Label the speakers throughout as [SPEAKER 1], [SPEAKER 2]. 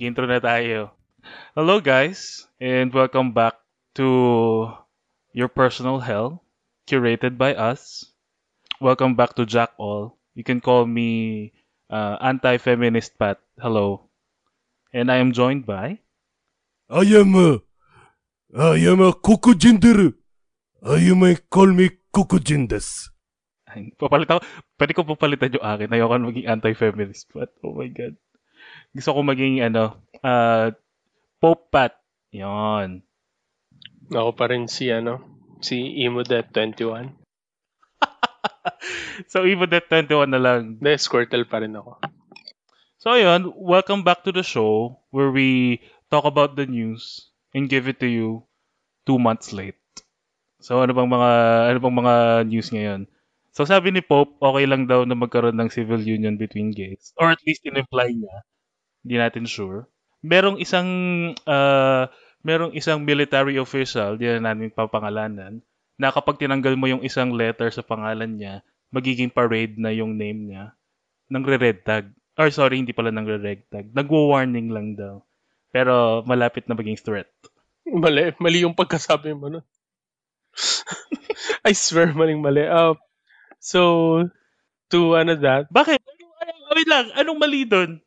[SPEAKER 1] Mag-intro na tayo. Hello guys, and welcome back to Your Personal Hell, curated by us. Welcome back to Jack All. You can call me uh, anti-feminist Pat. Hello. And I am joined by...
[SPEAKER 2] I am a, I am a. I am a call me.
[SPEAKER 1] Ay, papalit ako. Pwede ko papalitan yung akin. Ayoko maging anti-feminist Pat. Oh my God. Gusto ko maging ano, uh, Pope Pat. Yon.
[SPEAKER 3] Ako pa rin si ano, si Imodet 21.
[SPEAKER 1] so, even that 21 na lang.
[SPEAKER 3] Hindi, Squirtle pa rin ako.
[SPEAKER 1] So, ayun, welcome back to the show where we talk about the news and give it to you two months late. So, ano bang mga, ano bang mga news ngayon? So, sabi ni Pope, okay lang daw na magkaroon ng civil union between gays. Or at least in-imply niya. Hindi natin sure. Merong isang, uh, merong isang military official, di na natin papangalanan, na kapag tinanggal mo yung isang letter sa pangalan niya, magiging parade na yung name niya. Nang red tag. Or sorry, hindi pala nang red tag. Nagwo-warning lang daw. Pero malapit na maging threat.
[SPEAKER 3] Mali. Mali yung pagkasabi mo, no? I swear, maling mali. Uh, so, to ano that?
[SPEAKER 1] Bakit? Wait lang, anong mali doon?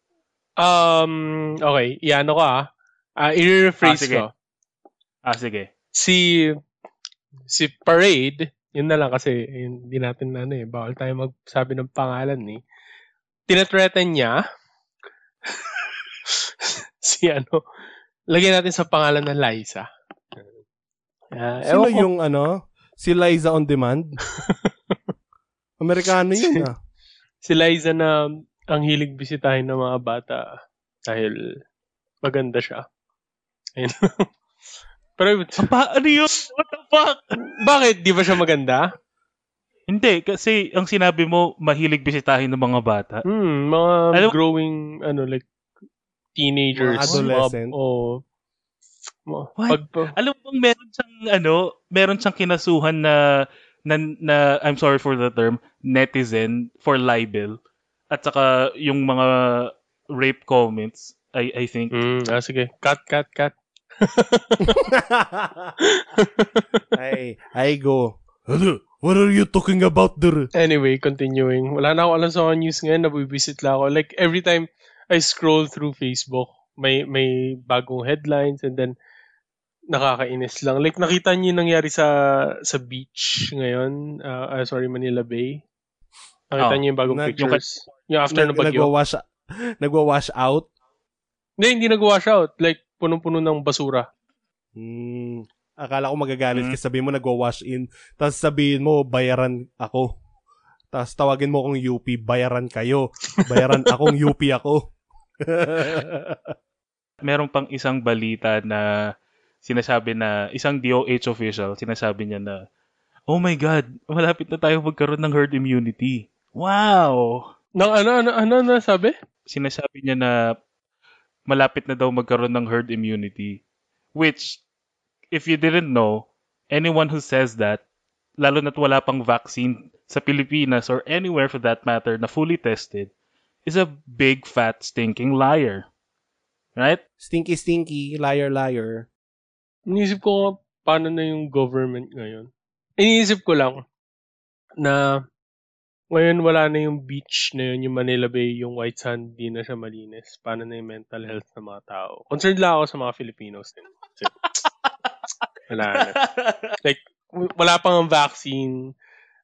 [SPEAKER 3] Um, okay, iano ko ah. Uh, i-rephrase
[SPEAKER 1] Ah, sige.
[SPEAKER 3] ko.
[SPEAKER 1] Ah, sige.
[SPEAKER 3] Si, si Parade, yun na lang kasi hindi natin ano eh, bawal tayo magsabi ng pangalan eh. Tinatreaten niya si ano, lagyan natin sa pangalan na Liza. Uh,
[SPEAKER 2] Sino yung ano? Si Liza on demand? Amerikano yun ah.
[SPEAKER 3] si Liza na ang hilig bisitahin ng mga bata dahil maganda siya. Ayun. Pero
[SPEAKER 1] Pa, ano yun? What the fuck?
[SPEAKER 3] bakit di ba siya maganda?
[SPEAKER 1] Hindi, kasi ang sinabi mo, mahilig bisitahin ng mga bata.
[SPEAKER 3] Hmm, mga
[SPEAKER 1] Alam-
[SPEAKER 3] growing ano like teenagers,
[SPEAKER 2] Mga adolescent.
[SPEAKER 3] Mga, oh, mga-
[SPEAKER 1] What?
[SPEAKER 3] pag, pa-
[SPEAKER 1] Alam mo meron siyang, ano, meron siyang kinasuhan na, na, na, I'm sorry for the term, netizen for libel. At saka yung mga rape comments, I, I think.
[SPEAKER 3] Hmm, ah, sige. Cut, cut, cut.
[SPEAKER 2] ay, I go. What are you talking about there?
[SPEAKER 3] Anyway, continuing. Wala na ako alam sa mga news ngayon. Nabibisit lang ako. Like, every time I scroll through Facebook, may may bagong headlines and then nakakainis lang. Like, nakita niyo yung nangyari sa sa beach ngayon. Uh, ah, sorry, Manila Bay. Nakita
[SPEAKER 1] Oh,
[SPEAKER 3] niyo yung bagong
[SPEAKER 2] nag-
[SPEAKER 3] pictures. Yung, after ng
[SPEAKER 2] Nag-
[SPEAKER 3] bagyo.
[SPEAKER 2] Nagwa-wash, nagwa-wash out?
[SPEAKER 3] Hindi, hindi nag-wash out. Like, punong-puno ng basura.
[SPEAKER 2] Hmm. Akala ko magagalit
[SPEAKER 1] Hmm.
[SPEAKER 2] kasi sabihin mo nagwa-wash in. Tapos sabihin mo, bayaran ako. Tapos tawagin mo akong UP, bayaran kayo. Bayaran akong UP ako.
[SPEAKER 1] Meron pang isang balita na sinasabi na, isang DOH official, sinasabi niya na, Oh my God, malapit na tayo magkaroon ng herd immunity. Wow!
[SPEAKER 3] Nang ano, ano, ano, ano sabi?
[SPEAKER 1] sinasabi niya na malapit na daw magkaroon ng herd immunity. Which, if you didn't know, anyone who says that, lalo na't wala pang vaccine sa Pilipinas or anywhere for that matter na fully tested, is a big fat stinking liar. Right?
[SPEAKER 2] Stinky, stinky, liar, liar.
[SPEAKER 3] Iniisip ko, paano na yung government ngayon? Iniisip ko lang na ngayon wala na yung beach na yun, yung Manila Bay, yung white sand, di na siya malinis. Paano na yung mental health ng mga tao? Concerned lang ako sa mga Filipinos din. Kasi, wala na. Like, wala pang ang vaccine,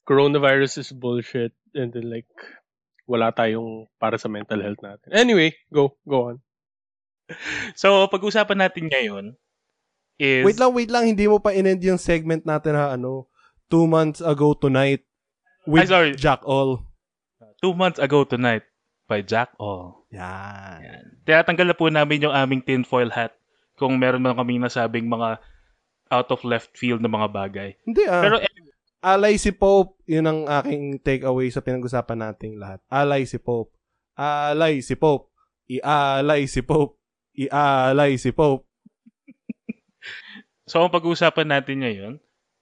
[SPEAKER 3] coronavirus is bullshit, and then like, wala tayong para sa mental health natin. Anyway, go, go on.
[SPEAKER 1] so, pag-usapan natin ngayon is...
[SPEAKER 2] Wait lang, wait lang. Hindi mo pa in-end yung segment natin ha, ano, two months ago tonight with
[SPEAKER 1] Ay, sorry.
[SPEAKER 2] Jack All.
[SPEAKER 1] Two months ago tonight by Jack All.
[SPEAKER 2] Yan.
[SPEAKER 1] Yan. Tinatanggal na po namin yung aming tinfoil hat kung meron man kaming nasabing mga out of left field na mga bagay.
[SPEAKER 2] Hindi ah.
[SPEAKER 1] Pero anyway,
[SPEAKER 2] alay si Pope, yun ang aking takeaway sa pinag-usapan nating lahat. Alay si Pope. Alay si Pope. I-alay si Pope. I-alay si Pope.
[SPEAKER 1] so ang pag-uusapan natin ngayon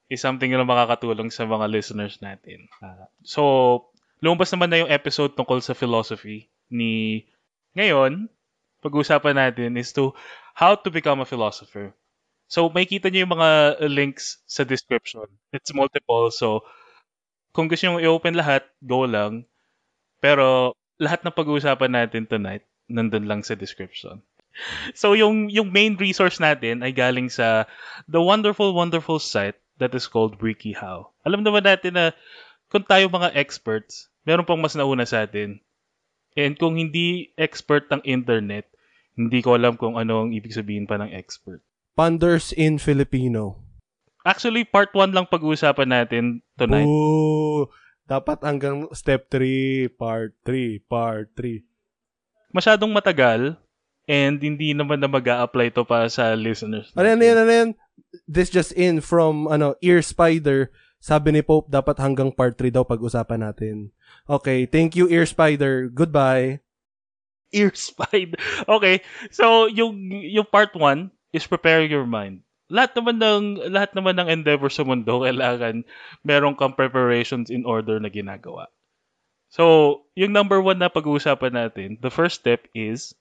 [SPEAKER 1] is something na makakatulong sa mga listeners natin. Ah, so, lumabas naman na yung episode tungkol sa philosophy ni ngayon, pag-uusapan natin is to how to become a philosopher. So, makikita niyo yung mga links sa description. It's multiple, so kung gusto nyo i-open lahat, go lang. Pero lahat ng pag-uusapan natin tonight, nandun lang sa description. So, yung, yung main resource natin ay galing sa the wonderful, wonderful site that is called WikiHow. Alam naman natin na kung tayo mga experts, meron pang mas nauna sa atin. And kung hindi expert ng internet, hindi ko alam kung ano ang ibig sabihin pa ng expert.
[SPEAKER 2] Panders in Filipino.
[SPEAKER 1] Actually, part 1 lang pag-uusapan natin tonight.
[SPEAKER 2] Ooh, dapat hanggang step 3, part 3, part 3.
[SPEAKER 1] Masyadong matagal and hindi naman na mag apply to para sa listeners.
[SPEAKER 2] Ano yan, ano yan, ano yan? This just in from ano Ear Spider. Sabi ni Pope, dapat hanggang part 3 daw pag-usapan natin. Okay, thank you Ear Spider. Goodbye.
[SPEAKER 1] Ear spied. Okay, so yung yung part 1 is prepare your mind. Lahat naman ng lahat naman ng endeavor sa mundo kailangan meron kang preparations in order na ginagawa. So, yung number one na pag-uusapan natin, the first step is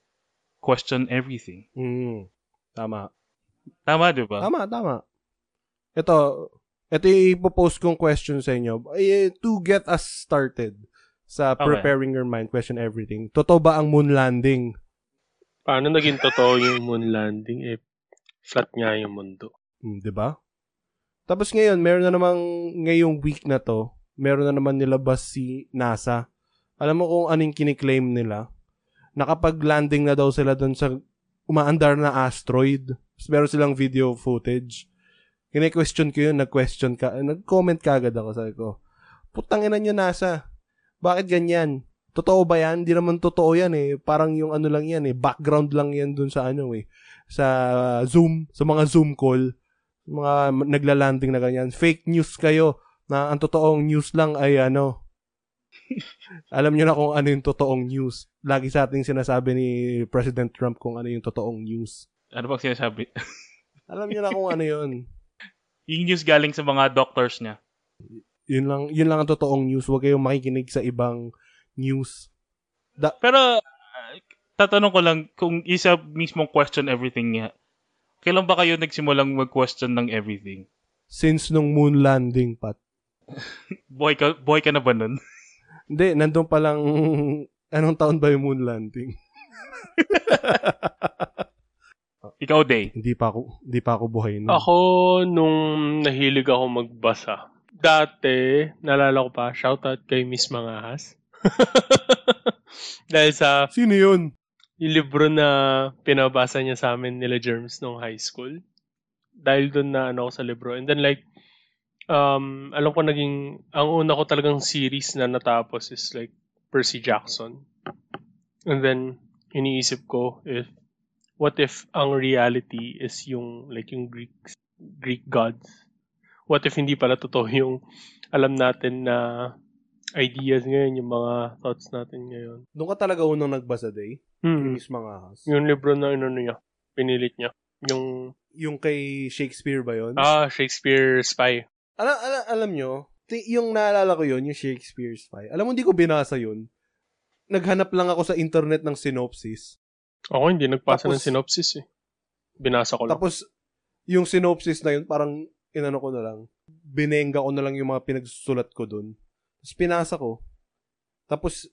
[SPEAKER 1] question everything.
[SPEAKER 2] Mm, tama.
[SPEAKER 1] Tama, di ba?
[SPEAKER 2] Tama, tama. Ito, ito yung ipopost kong question sa inyo. Eh, to get us started sa
[SPEAKER 1] Okay.
[SPEAKER 2] preparing your mind, question everything. Totoo ba ang moon landing?
[SPEAKER 3] Paano naging totoo yung moon landing? Eh, flat nga yung mundo.
[SPEAKER 2] Hmm, 'di ba? Tapos ngayon, meron na namang ngayong week na to, meron na naman nilabas si NASA. Alam mo kung anong kiniklaim nila? Nakapag-landing na daw sila doon sa umaandar na asteroid. Meron silang video footage. Kine-question ko yun, nag-question ka, nag-comment ka agad ako, sabi ko, putang ina nyo NASA, bakit ganyan? Totoo ba yan? Hindi naman totoo yan eh. Parang yung ano lang yan eh, background lang yan dun sa ano eh, sa Zoom, sa mga Zoom call, mga nagla-landing na ganyan. Fake news kayo na ang totoong news lang ay ano, alam nyo na kung ano yung totoong news. Lagi sa ating sinasabi ni President Trump kung ano yung totoong news.
[SPEAKER 1] Ano bang sinasabi?
[SPEAKER 2] Alam nyo na kung ano yun.
[SPEAKER 1] yung news galing sa mga doctors niya.
[SPEAKER 2] Yun lang, yun lang ang totoong news. Huwag kayong makikinig sa ibang news.
[SPEAKER 1] Pero, uh, tatanong ko lang, kung isa mismong question everything niya, kailan ba kayo nagsimulang mag-question ng everything?
[SPEAKER 2] Since nung moon landing, Pat.
[SPEAKER 1] Boy ka, boy ka na ba nun?
[SPEAKER 2] Hindi, nandun pa lang, anong taon ba yung moon landing?
[SPEAKER 1] Ikaw, Day.
[SPEAKER 2] hindi pa ako, hindi pa ako buhay nun.
[SPEAKER 3] Ako, nung nahilig ako magbasa, dati, nalala ko pa, shoutout kay Miss Mangahas. Dahil sa
[SPEAKER 2] Sino yun?
[SPEAKER 3] yung libro na pinabasa niya sa amin nila Germs nung high school. Dahil doon na ano ako sa libro. And then like, um, alam ko naging, ang una ko talagang series na natapos is like Percy Jackson. And then, iniisip ko if, what if ang reality is yung, like yung Greek, Greek gods? What if hindi pala totoo yung alam natin na ideas ngayon, yung mga thoughts natin ngayon.
[SPEAKER 2] Doon ka talaga unang nagbasa, Day?
[SPEAKER 3] Hmm.
[SPEAKER 2] Yung Miss Mangahas.
[SPEAKER 3] Yung libro na inano niya, pinilit niya. Yung,
[SPEAKER 2] Yung kay Shakespeare ba yun?
[SPEAKER 3] ah, Shakespeare Spy.
[SPEAKER 2] Alam, alam, alam nyo, yung naalala ko yun, yung Shakespeare Spy. Alam mo, hindi ko binasa yun. Naghanap lang ako sa internet ng synopsis.
[SPEAKER 3] Ako hindi nagpasa ng
[SPEAKER 2] Tapos-
[SPEAKER 3] synopsis eh. Binasa ko lang.
[SPEAKER 2] Tapos, yung synopsis na yun, parang inano ko na lang. Binenga ko na lang yung mga pinagsusulat ko dun. Tapos pinasa ko. Tapos,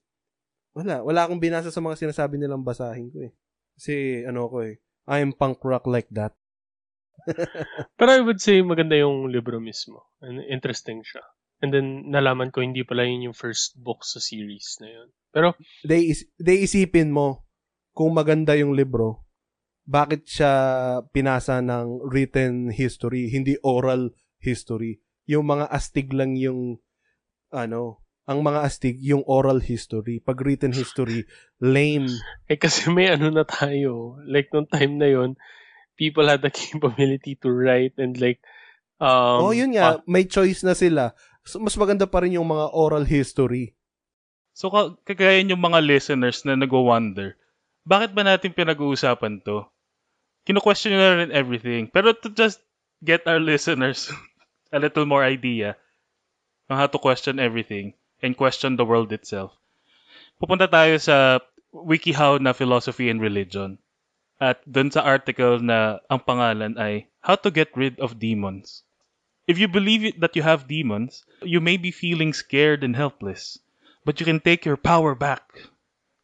[SPEAKER 2] wala. Wala akong binasa sa mga sinasabi nilang basahin ko eh. Kasi, ano ko eh. I am punk rock like that.
[SPEAKER 3] Pero I would say maganda yung libro mismo. And interesting siya. And then nalaman ko hindi pala yun yung first book sa series na yun. Pero
[SPEAKER 2] They, is, they isipin mo, kung maganda yung libro, bakit siya pinasa ng written history, hindi oral history. Yung mga astig lang yung, ano, ang mga astig, yung oral history. Pag written history, lame.
[SPEAKER 3] eh kasi may ano na tayo. Like nung time na yun, people had the capability to write and like um
[SPEAKER 2] oh, yun nga, may choice na sila. So, mas maganda pa rin yung mga oral history.
[SPEAKER 1] So, ka- kagaya yung mga listeners na nag-wonder, bakit ba natin pinag-uusapan to? Kino-question na rin everything. Pero to just get our listeners a little more idea on how to question everything and question the world itself, pupunta tayo sa WikiHow na Philosophy and Religion. At dun sa article na ang pangalan ay How to Get Rid of Demons. If you believe that you have demons, you may be feeling scared and helpless, but you can take your power back.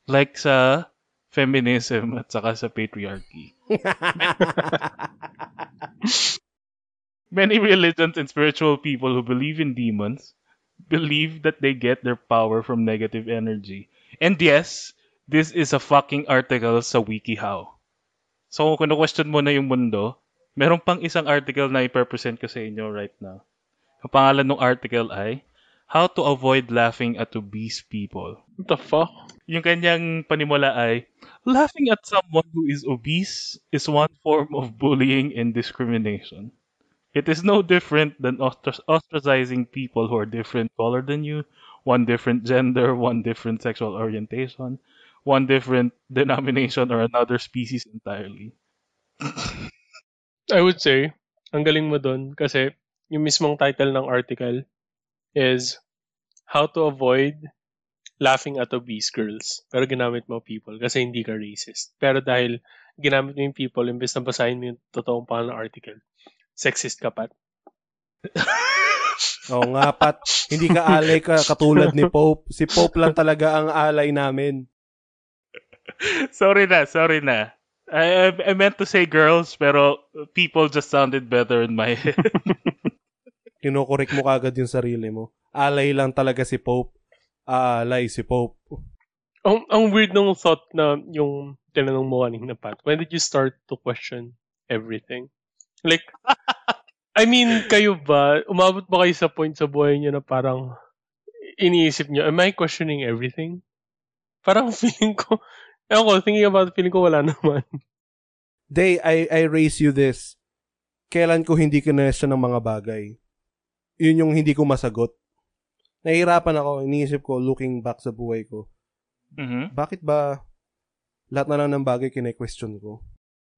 [SPEAKER 1] Like sa feminism at saka sa patriarchy. Many religions and spiritual people who believe in demons believe that they get their power from negative energy. And yes, this is a fucking article sa WikiHow. So kung question mo na yung mundo, meron pang isang article na i-present ko sa inyo right now. Ang pangalan ng article ay How to Avoid Laughing at Obese People.
[SPEAKER 3] What the fuck?
[SPEAKER 1] Yung kanyang panimula ay Laughing at someone who is obese is one form of bullying and discrimination. It is no different than ostracizing people who are different color than you, one different gender, one different sexual orientation, one different denomination or another species entirely.
[SPEAKER 3] I would say, ang galing mo dun kasi yung mismong title ng article is How to Avoid Laughing at Obese Girls. Pero ginamit mo people kasi hindi ka racist. Pero dahil ginamit mo yung people, imbes na basahin mo yung totoong pangalan ng article, sexist ka pat.
[SPEAKER 2] Oo nga, Pat. Hindi ka alay ka katulad ni Pope. Si Pope lang talaga ang alay namin.
[SPEAKER 1] sorry na, sorry na. I, I, I meant to say girls, pero people just sounded better in my head.
[SPEAKER 2] Kinokorek mo kagad yung sarili mo. Alay lang talaga si Pope. Alay si Pope.
[SPEAKER 3] Ang, ang weird nung thought na yung tinanong mo kanina, Pat. When did you start to question everything? Like, I mean, kayo ba, umabot ba kayo sa point sa buhay niyo na parang iniisip niyo, am I questioning everything? Parang feeling ko, ewan ko, thinking about it, feeling ko wala naman.
[SPEAKER 2] Day, I, I raise you this. Kailan ko hindi kinwestiyon ng mga bagay? Yun yung hindi ko masagot. Nahihirapan ako, iniisip ko, looking back sa buhay ko.
[SPEAKER 1] Mhm.
[SPEAKER 2] Bakit ba lahat na lang ng bagay kine-question ko?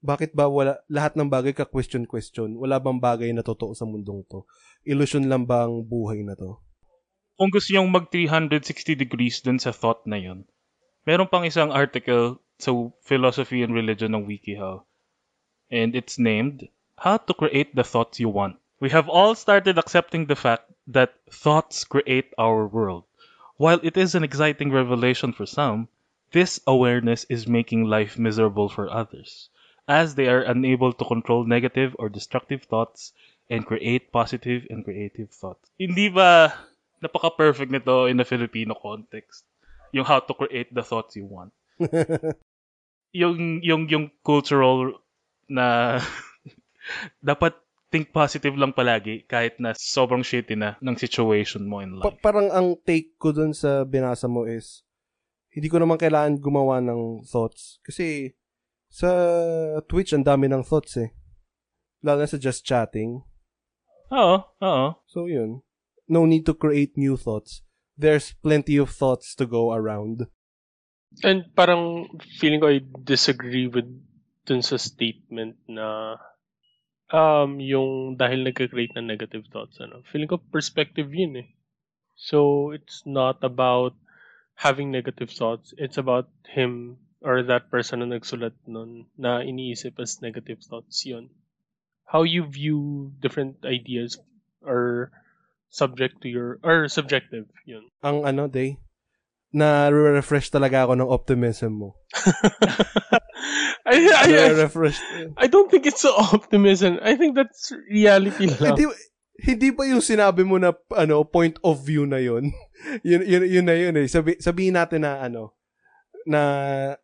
[SPEAKER 2] Bakit ba wala lahat ng bagay ka question question? Wala bang bagay na totoo sa mundong to? Illusion lang ba ang buhay na to?
[SPEAKER 1] Kung gusto niyong mag 360 degrees dun sa thought na yun, meron pang isang article sa Philosophy and Religion ng WikiHow. And it's named, How to Create the Thoughts You Want. We have all started accepting the fact that thoughts create our world. While it is an exciting revelation for some, this awareness is making life miserable for others, as they are unable to control negative or destructive thoughts and create positive and creative thoughts. Hindi ba napaka-perfect nito in the Filipino context? Yung how to create the thoughts you want. Yung, yung, yung cultural na dapat think positive lang palagi kahit na sobrang shitty na ng situation mo in
[SPEAKER 2] Pa-
[SPEAKER 1] life.
[SPEAKER 2] parang ang take ko dun sa binasa mo is, hindi ko naman kailangan gumawa ng thoughts. Kasi, sa Twitch, ang dami ng thoughts eh. Lalo na sa just chatting.
[SPEAKER 1] Oo, oo.
[SPEAKER 2] So, yun. No need to create new thoughts. There's plenty of thoughts to go around.
[SPEAKER 3] And parang feeling ko I disagree with dun sa statement na um yung dahil nagka-create ng negative thoughts ano. Feeling ko perspective yun eh. So it's not about having negative thoughts. It's about him or that person na nagsulat nun na iniisip as negative thoughts yun. How you view different ideas are subject to your or subjective yun.
[SPEAKER 2] Ang ano, day, na refresh talaga ako ng optimism mo.
[SPEAKER 3] I, I,
[SPEAKER 2] refresh
[SPEAKER 3] I don't think it's so optimism. I think that's reality lang.
[SPEAKER 2] hindi, hindi pa yung sinabi mo na ano point of view na yun. yun, yun, yun na yun eh. Sabi, sabihin natin na ano, na,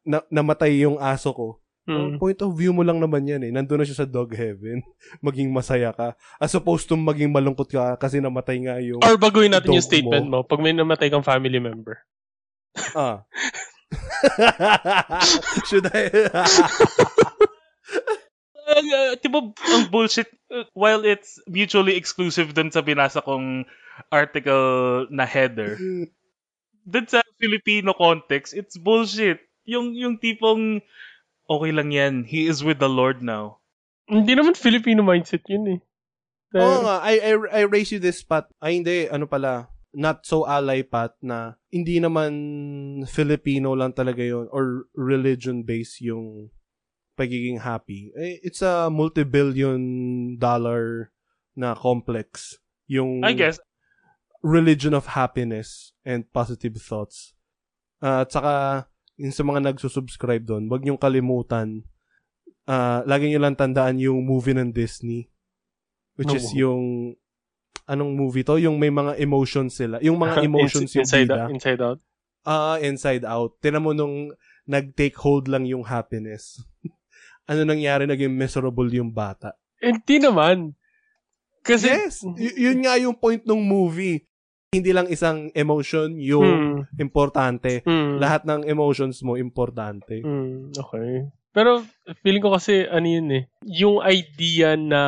[SPEAKER 2] na namatay yung aso ko.
[SPEAKER 3] Hmm.
[SPEAKER 2] Point of view mo lang naman yan eh. Nandun na siya sa dog heaven. maging masaya ka. As opposed to maging malungkot ka kasi namatay nga yung...
[SPEAKER 3] Or baguhin natin yung statement mo. Pag may namatay kang family member.
[SPEAKER 2] Ah. Should I...
[SPEAKER 1] Uh, uh, diba, ang bullshit, uh, while it's mutually exclusive dun sa binasa kong article na header, dun sa Filipino context, it's bullshit. Yung, yung tipong, okay lang yan, he is with the Lord now.
[SPEAKER 3] Hindi naman Filipino mindset yun eh.
[SPEAKER 2] Oo
[SPEAKER 3] Dahil-
[SPEAKER 2] nga, I, I, I raise you this, Pat. Ay, hindi, ano pala, not so ally, Pat, na hindi naman Filipino lang talaga yon or religion-based yung pagiging happy, eh, it's a multi-billion dollar na complex. Yung
[SPEAKER 1] I guess,
[SPEAKER 2] religion of happiness and positive thoughts. Ah, at saka, yung sa mga nagsusubscribe doon, wag niyong kalimutan, ah lagi niyo lang tandaan yung movie ng Disney. Which
[SPEAKER 3] No.
[SPEAKER 2] is yung, anong movie to? Yung may mga emotions sila. Yung mga emotions yung
[SPEAKER 3] inside,
[SPEAKER 2] bida.
[SPEAKER 3] out, inside out.
[SPEAKER 2] Ah, inside out. Tinan mo nung nag-take hold lang yung happiness. ano nangyari? Naging miserable yung bata.
[SPEAKER 3] Hindi naman. Kasi,
[SPEAKER 2] yes! Y- yun nga yung point ng movie. Hindi lang isang emotion yung
[SPEAKER 3] Hmm,
[SPEAKER 2] importante.
[SPEAKER 3] hmm,
[SPEAKER 2] Lahat ng emotions mo importante.
[SPEAKER 3] hmm, okay. Pero, feeling ko kasi, ano yun eh, yung idea na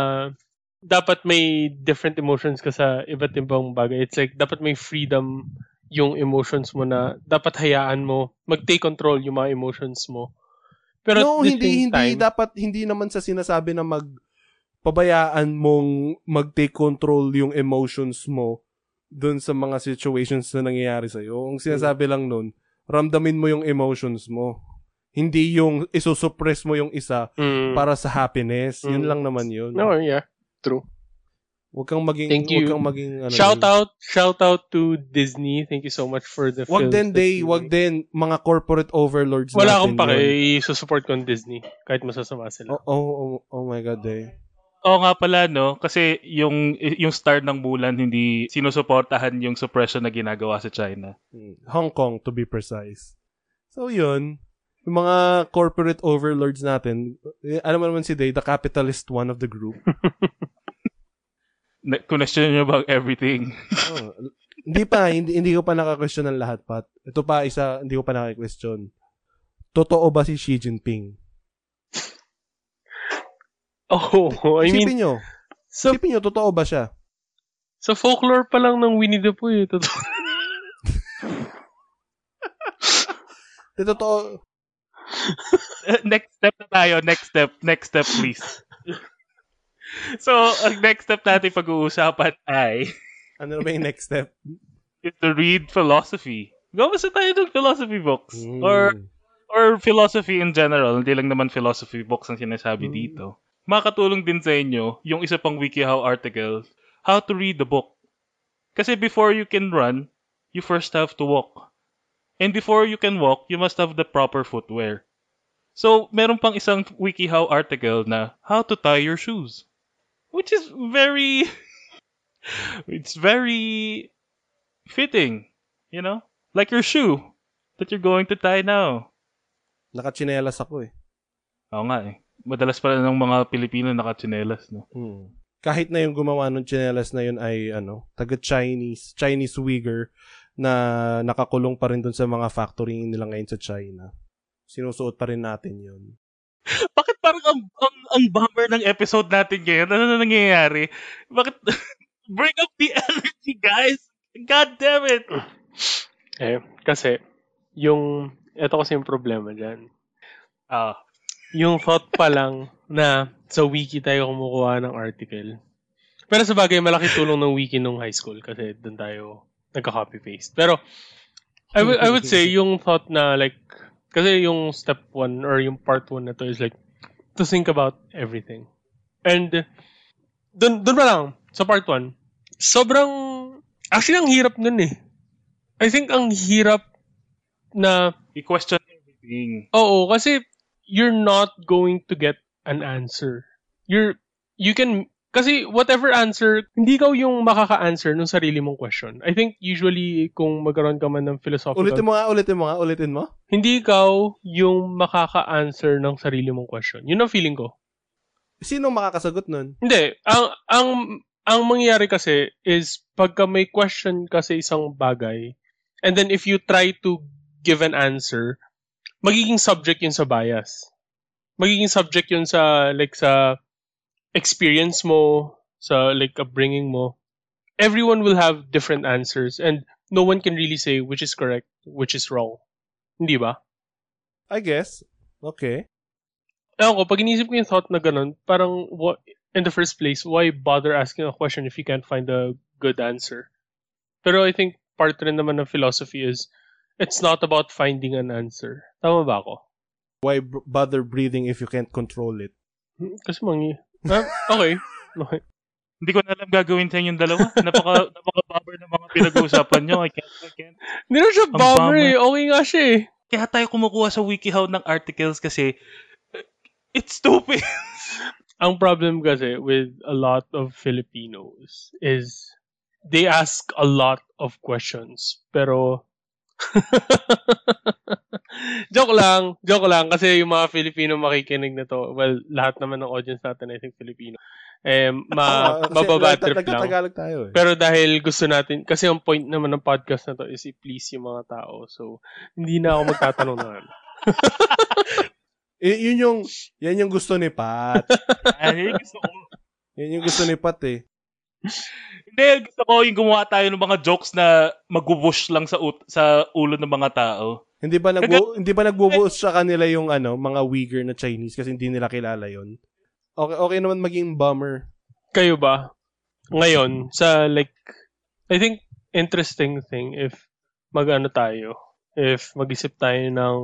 [SPEAKER 3] dapat may different emotions ka sa iba't ibang bagay. It's like, dapat may freedom yung emotions mo na dapat hayaan mo mag-take control yung mga emotions mo. Pero
[SPEAKER 2] no, hindi hindi
[SPEAKER 3] time,
[SPEAKER 2] dapat hindi naman sa sinasabi na mag pabayaan mong mag-take control yung emotions mo dun sa mga situations na nangyayari sa iyo. Ang sinasabi lang nun, ramdamin mo yung emotions mo. Hindi yung isusuppress mo yung isa
[SPEAKER 3] mm,
[SPEAKER 2] para sa happiness. Yun
[SPEAKER 3] Mm.
[SPEAKER 2] lang naman yun.
[SPEAKER 3] no, yeah, true.
[SPEAKER 2] Huwag kang maging
[SPEAKER 3] Thank you.
[SPEAKER 2] Huwag kang maging ano.
[SPEAKER 3] shout out, shout out to Disney. Thank you so much for the
[SPEAKER 2] Wag din
[SPEAKER 3] you
[SPEAKER 2] wag din mga corporate overlords
[SPEAKER 3] Wala
[SPEAKER 2] natin
[SPEAKER 3] akong pake, i-support ko ang Disney. Kahit masasama sila.
[SPEAKER 2] Oh, oh, oh, oh my god, day.
[SPEAKER 1] Oo nga pala, no? Kasi yung, yung star ng Mulan, hindi sinusuportahan yung suppression na ginagawa sa China.
[SPEAKER 2] Mm, Hong Kong to be precise. So yun, yung mga corporate overlords natin, eh, alam mo naman si Day, the capitalist one of the group.
[SPEAKER 1] Question nyo about everything.
[SPEAKER 2] Oh, hindi pa, hindi, hindi ko pa naka-question ng lahat, Pat. Ito pa isa, hindi ko pa naka-question. Totoo ba si Xi Jinping?
[SPEAKER 3] Oh, I mean,
[SPEAKER 2] Isipin nyo,
[SPEAKER 3] sa,
[SPEAKER 2] isipin nyo, totoo ba siya?
[SPEAKER 3] sa folklore pa lang ng Winnie the Pooh, eh. Totoo.
[SPEAKER 2] Di totoo,
[SPEAKER 1] next step na tayo. Next step. Next step, please. so, ang next step natin pag-uusapan ay
[SPEAKER 2] ano ba yung next step?
[SPEAKER 1] is to read philosophy. Gawin tayo ng philosophy books.
[SPEAKER 2] Mm.
[SPEAKER 1] Or or philosophy in general, hindi lang naman philosophy books ang sinasabi
[SPEAKER 2] Mm.
[SPEAKER 1] dito. Makatulong din sa inyo yung isa pang WikiHow article, how to read the book. Kasi before you can run, you first have to walk. And before you can walk, you must have the proper footwear. So, meron pang isang WikiHow article na how to tie your shoes. Which is very it's very fitting, you know? Like your shoe that you're going to tie now.
[SPEAKER 2] nakachinelas ako eh.
[SPEAKER 1] Oo nga eh. Madalas pala ng mga Pilipino nakatsinelas, no?
[SPEAKER 2] Hmm. Kahit na yung gumawa ng chinelas na yun ay ano, taga-Chinese, Chinese Uyghur na nakakulong pa rin dun sa mga factory nila ngayon sa China. Sinusuot pa rin natin yun.
[SPEAKER 1] Bakit parang ang, ang, ang bummer ng episode natin ngayon? Ano na nangyayari? Bakit? Bring up the energy, guys! God damn it!
[SPEAKER 3] Eh, kasi, yung, ito kasi yung problema dyan.
[SPEAKER 1] Ah,
[SPEAKER 3] Yung thought pa lang na sa wiki tayo kumukuha ng article. Pero sa bagay, malaki tulong ng wiki nung high school kasi doon tayo nagka-copy-paste. Pero, I would- I would say yung thought na like, kasi yung step one or yung part one na to is like, to think about everything. And, dun, dun pa lang, sa part one, sobrang, actually ang hirap nun eh. I think ang hirap na
[SPEAKER 1] i-question everything.
[SPEAKER 3] Oo, kasi you're not going to get an answer. You're, you can, kasi whatever answer, hindi ikaw yung makaka-answer ng sarili mong question. I think usually kung magkaroon ka man ng philosophical,
[SPEAKER 2] Ulitin mo nga, ulitin mo nga, ulitin mo.
[SPEAKER 3] hindi ikaw yung makaka-answer ng sarili mong question. Yun ang feeling ko.
[SPEAKER 2] Sino makakasagot nun?
[SPEAKER 3] Hindi, ang, ang, ang mangyayari kasi is pagka may question kasi isang bagay, and then if you try to give an answer, magiging subject yun sa bias. Magiging subject yun sa, like, sa experience mo, sa, like, upbringing mo. Everyone will have different answers, and no one can really say which is correct, which is wrong. Hindi ba?
[SPEAKER 2] I guess. Okay.
[SPEAKER 3] Ewan ko, pag inisip ko yung thought na ganun, parang, what, in the first place, why bother asking a question if you can't find a good answer? Pero I think part rin naman ng philosophy is, it's not about finding an answer. Tama ba ako?
[SPEAKER 2] Why b- bother breathing if you can't control it?
[SPEAKER 3] Hmm, Kasi mangi. Ah, okay. Okay.
[SPEAKER 1] Hindi ko na alam gagawin sa inyong dalawa. Napaka, napaka-bummer ng mga pinag-uusapan nyo. I can't, I can't.
[SPEAKER 3] Hindi na siya bummer. eh. Okay nga siya eh.
[SPEAKER 1] Kaya tayo kumukuha sa WikiHow ng articles kasi uh, it's stupid.
[SPEAKER 3] Ang problem kasi with a lot of Filipinos is they ask a lot of questions. Pero joke lang, joke lang kasi yung mga Filipino makikinig na to, well, lahat naman ng audience natin I think Filipino. Eh, ma
[SPEAKER 2] Ah, kasi
[SPEAKER 3] mababad trip lang.
[SPEAKER 2] nagtatagalog tayo eh.
[SPEAKER 3] Pero dahil gusto natin, kasi ang point naman ng podcast na to is i-please yung mga tao. So, hindi na ako magtatanong na.
[SPEAKER 2] Y- yun yung, yan yung gusto ni Pat.
[SPEAKER 1] Ay, gusto ko.
[SPEAKER 2] yan yung gusto ni Pat eh.
[SPEAKER 1] Hindi, gusto ko yung gumawa tayo ng mga jokes na mag-whoosh lang sa ut- sa ulo ng mga tao.
[SPEAKER 2] Hindi ba nagbu hindi ba nagbubuos sa kanila yung ano, mga Uyghur na Chinese kasi hindi nila kilala yon. Okay, okay naman maging bummer.
[SPEAKER 3] Kayo ba? Ngayon, sa like, I think interesting thing if mag-ano tayo, if mag-isip tayo ng,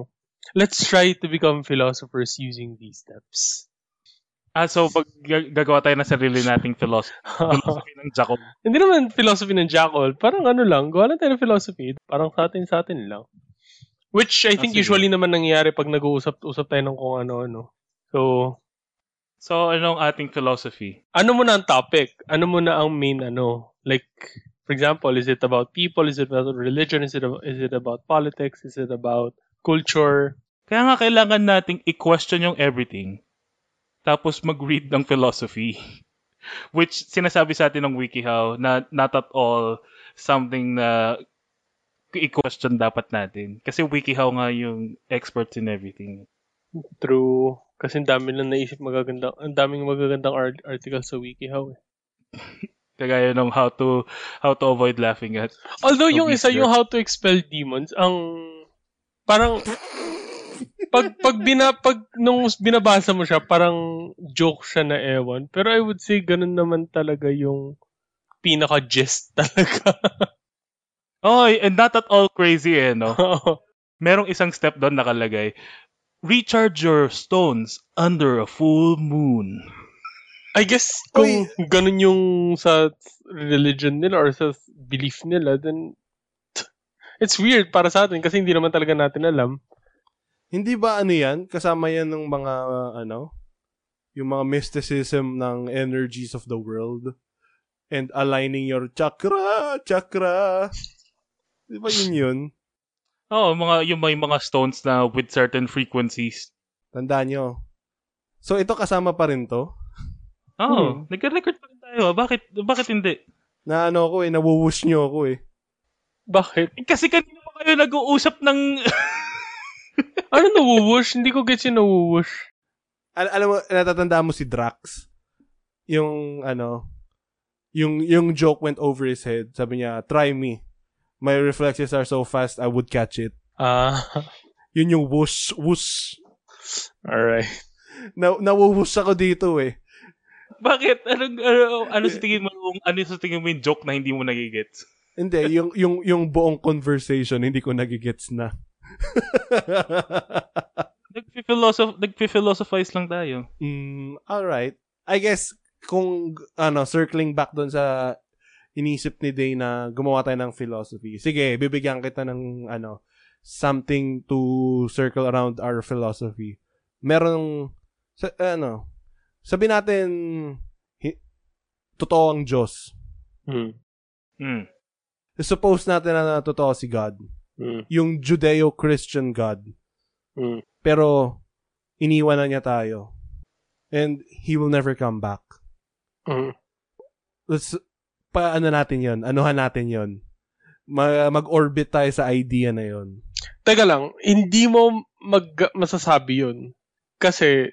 [SPEAKER 3] let's try to become philosophers using these steps.
[SPEAKER 1] Ah, so pag gag- gagawa tayo ng sarili nating philosophy, philosophy ng Jacob.
[SPEAKER 3] Hindi naman philosophy ng Jackal. Parang ano lang, gawa lang tayo ng philosophy. Parang sa atin, sa atin lang. Which I
[SPEAKER 1] Ah,
[SPEAKER 3] think
[SPEAKER 1] sige.
[SPEAKER 3] usually naman nangyayari pag nag-uusap-usap tayo ng kung ano-ano. So,
[SPEAKER 1] So, anong ating philosophy?
[SPEAKER 3] ano muna ang topic? Ano muna ang main ano? Like, for example, is it about people? Is it about religion? Is it about, is it about politics? Is it about culture?
[SPEAKER 1] Kaya nga kailangan nating i-question yung everything. Tapos mag-read ng philosophy. Which sinasabi sa atin ng WikiHow na not at all something na i-question dapat natin. Kasi WikiHow nga yung experts in everything.
[SPEAKER 3] True. Kasi ang dami lang naisip magagandang, ang daming magagandang art- article sa WikiHow. Eh.
[SPEAKER 1] Kagaya ng how to how to avoid laughing at.
[SPEAKER 3] Although yung isa, yung how to expel demons, ang parang pag pag bina pag nung binabasa mo siya, parang joke siya na ewan. Pero I would say ganun naman talaga yung pinaka gist talaga.
[SPEAKER 1] Oh, and not at all crazy eh, no? Merong isang step doon nakalagay. Recharge your stones under a full moon.
[SPEAKER 3] I guess kung ganun yung sa religion nila or sa belief nila, then it's weird para sa atin kasi hindi naman talaga natin alam.
[SPEAKER 2] Hindi ba ano yan? Kasama yan ng mga uh, ano? Yung mga mysticism ng energies of the world and aligning your chakra, chakra. Di ba yun yun?
[SPEAKER 1] Oh, mga yung may mga stones na with certain frequencies.
[SPEAKER 2] Tandaan nyo. So ito kasama pa rin to?
[SPEAKER 1] Oh, nagre-record pa rin tayo. ah. Bakit bakit hindi?
[SPEAKER 2] Na ano ko eh, nawuwush nyo ako eh.
[SPEAKER 3] Bakit?
[SPEAKER 1] Kasi kanina pa kayo nag-uusap ng
[SPEAKER 3] Ano nawuwush? Hindi ko gets yung nawuwush.
[SPEAKER 2] Al- alam mo, natatandaan mo si Drax? Yung, ano, yung, yung joke went over his head. Sabi niya, try me. My reflexes are so fast, I would catch it.
[SPEAKER 3] Ah,
[SPEAKER 2] Yun yung whoosh, whoosh.
[SPEAKER 3] alright.
[SPEAKER 2] Na, nawuwush ako dito eh.
[SPEAKER 1] Bakit? Ano, ano, ano sa tingin mo yung, ano sa tingin mo yung joke na hindi mo nagigets?
[SPEAKER 2] Hindi, yung, yung, yung buong conversation, hindi ko nagigets na.
[SPEAKER 1] Nagpi-philosoph- nagpi-philosophize lang tayo.
[SPEAKER 2] mm, alright. I guess, kung, ano, circling back doon sa inisip ni Day na gumawa tayo ng philosophy. Sige, bibigyan kita ng, ano, something to circle around our philosophy. Merong, sa, ano, sabi natin, hi, totoo ang Diyos.
[SPEAKER 3] Hmm.
[SPEAKER 1] Hmm.
[SPEAKER 2] Suppose natin na totoo si God.
[SPEAKER 3] Hmm.
[SPEAKER 2] Yung Judeo-Christian God.
[SPEAKER 3] Hmm.
[SPEAKER 2] Pero, iniwan na niya tayo. And, He will never come back.
[SPEAKER 3] Hmm.
[SPEAKER 2] Let's, paano natin yon Anuhan natin yon Ma- mag-orbit tayo sa idea na yon
[SPEAKER 3] Teka lang, hindi mo mag masasabi yun. Kasi,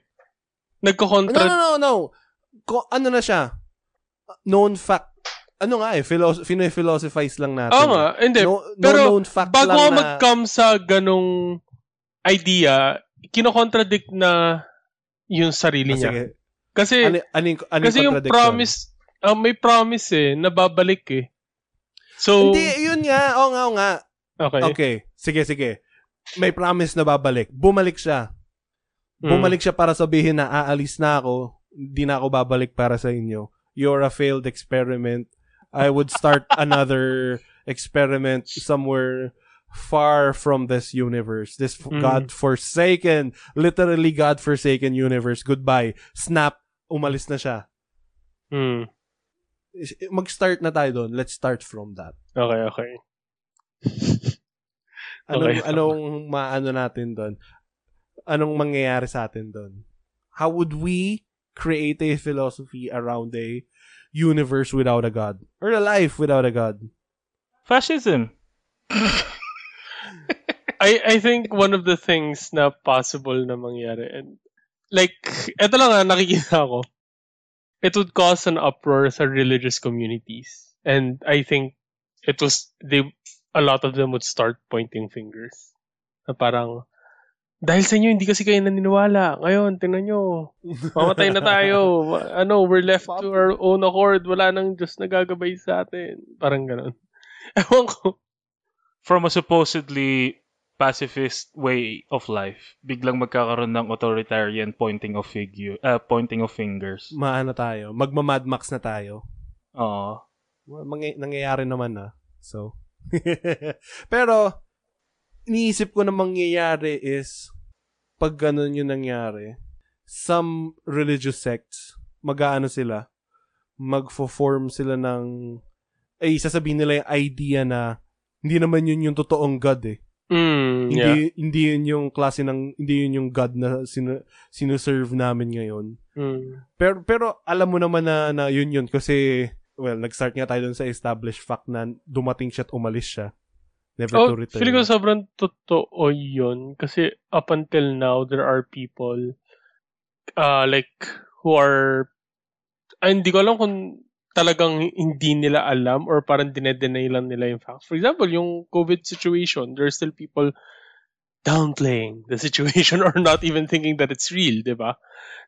[SPEAKER 2] No,
[SPEAKER 3] nagko-contra...
[SPEAKER 2] no, no, no. Ko, ano na siya? Known fact. Ano nga eh, philosoph- philosophize lang natin.
[SPEAKER 3] Oo
[SPEAKER 2] eh.
[SPEAKER 3] nga, hindi.
[SPEAKER 2] No, no
[SPEAKER 3] pero,
[SPEAKER 2] known fact
[SPEAKER 3] bago
[SPEAKER 2] lang na...
[SPEAKER 3] mag-come sa ganong idea, kinokontradict na yung sarili
[SPEAKER 2] Ah,
[SPEAKER 3] niya.
[SPEAKER 2] sige.
[SPEAKER 3] Kasi,
[SPEAKER 2] Ano, ano, ano
[SPEAKER 3] kasi yung promise, ah, may promise eh, nababalik eh. So,
[SPEAKER 2] Hindi, yun nga. Oo nga, oo nga.
[SPEAKER 3] okay.
[SPEAKER 2] Okay. Sige, sige. May promise na babalik. Bumalik siya. Bumalik siya para sabihin na aalis na ako, hindi na ako babalik para sa inyo. You're a failed experiment. I would start another experiment somewhere far from this universe. This
[SPEAKER 3] Mm.
[SPEAKER 2] God-forsaken, literally God-forsaken universe. Goodbye. Snap. Umalis na siya.
[SPEAKER 3] Hmm.
[SPEAKER 2] Is- Mag-start na tayo doon. Let's start from that.
[SPEAKER 3] Okay, okay.
[SPEAKER 2] Anong,
[SPEAKER 3] Okay.
[SPEAKER 2] anong maano natin doon? Anong mangyayari sa atin doon? How would we create a philosophy around a universe without a God? Or a life without a God?
[SPEAKER 1] Fascism.
[SPEAKER 3] I I think one of the things na possible na mangyari and like eto lang ah, nakikita ko it would cause an uproar sa religious communities and I think it was they a lot of them would start pointing fingers na parang dahil sa inyo hindi kasi kayo naniniwala ngayon tingnan nyo mamatay na tayo ano we're left to our own accord wala nang Diyos na gagabay sa atin parang ganun ewan ko
[SPEAKER 1] From a supposedly pacifist way of life, biglang magkakaroon ng authoritarian pointing of figure, uh, pointing of fingers.
[SPEAKER 2] Maano tayo? Magma-Mad Max na tayo.
[SPEAKER 1] Oo.
[SPEAKER 2] Mangy- nangyayari naman na. So. Pero, iniisip ko na mangyayari is, pag ganun yung nangyari, some religious sects, mag-aano sila, magfo-form sila ng, ay, sasabihin nila yung idea na, hindi naman yun yung totoong God eh.
[SPEAKER 3] mm,
[SPEAKER 2] Hindi,
[SPEAKER 3] yeah
[SPEAKER 2] hindi yun yung klase ng, hindi yun yung God na sinu, sinuserve namin ngayon.
[SPEAKER 3] mm.
[SPEAKER 2] Pero pero alam mo naman na, na yun yun kasi well, nag-start nga tayo dun sa established fact na dumating siya at umalis siya. Never
[SPEAKER 3] Oh,
[SPEAKER 2] to return.
[SPEAKER 3] feeling ko sobrang totoo yun. Kasi up until now, there are people uh, like who are ay, hindi ko alam kung talagang hindi nila alam or parang dinedenay lang nila yung facts. For example, yung COVID situation, there are still people downplaying the situation or not even thinking that it's real, di ba?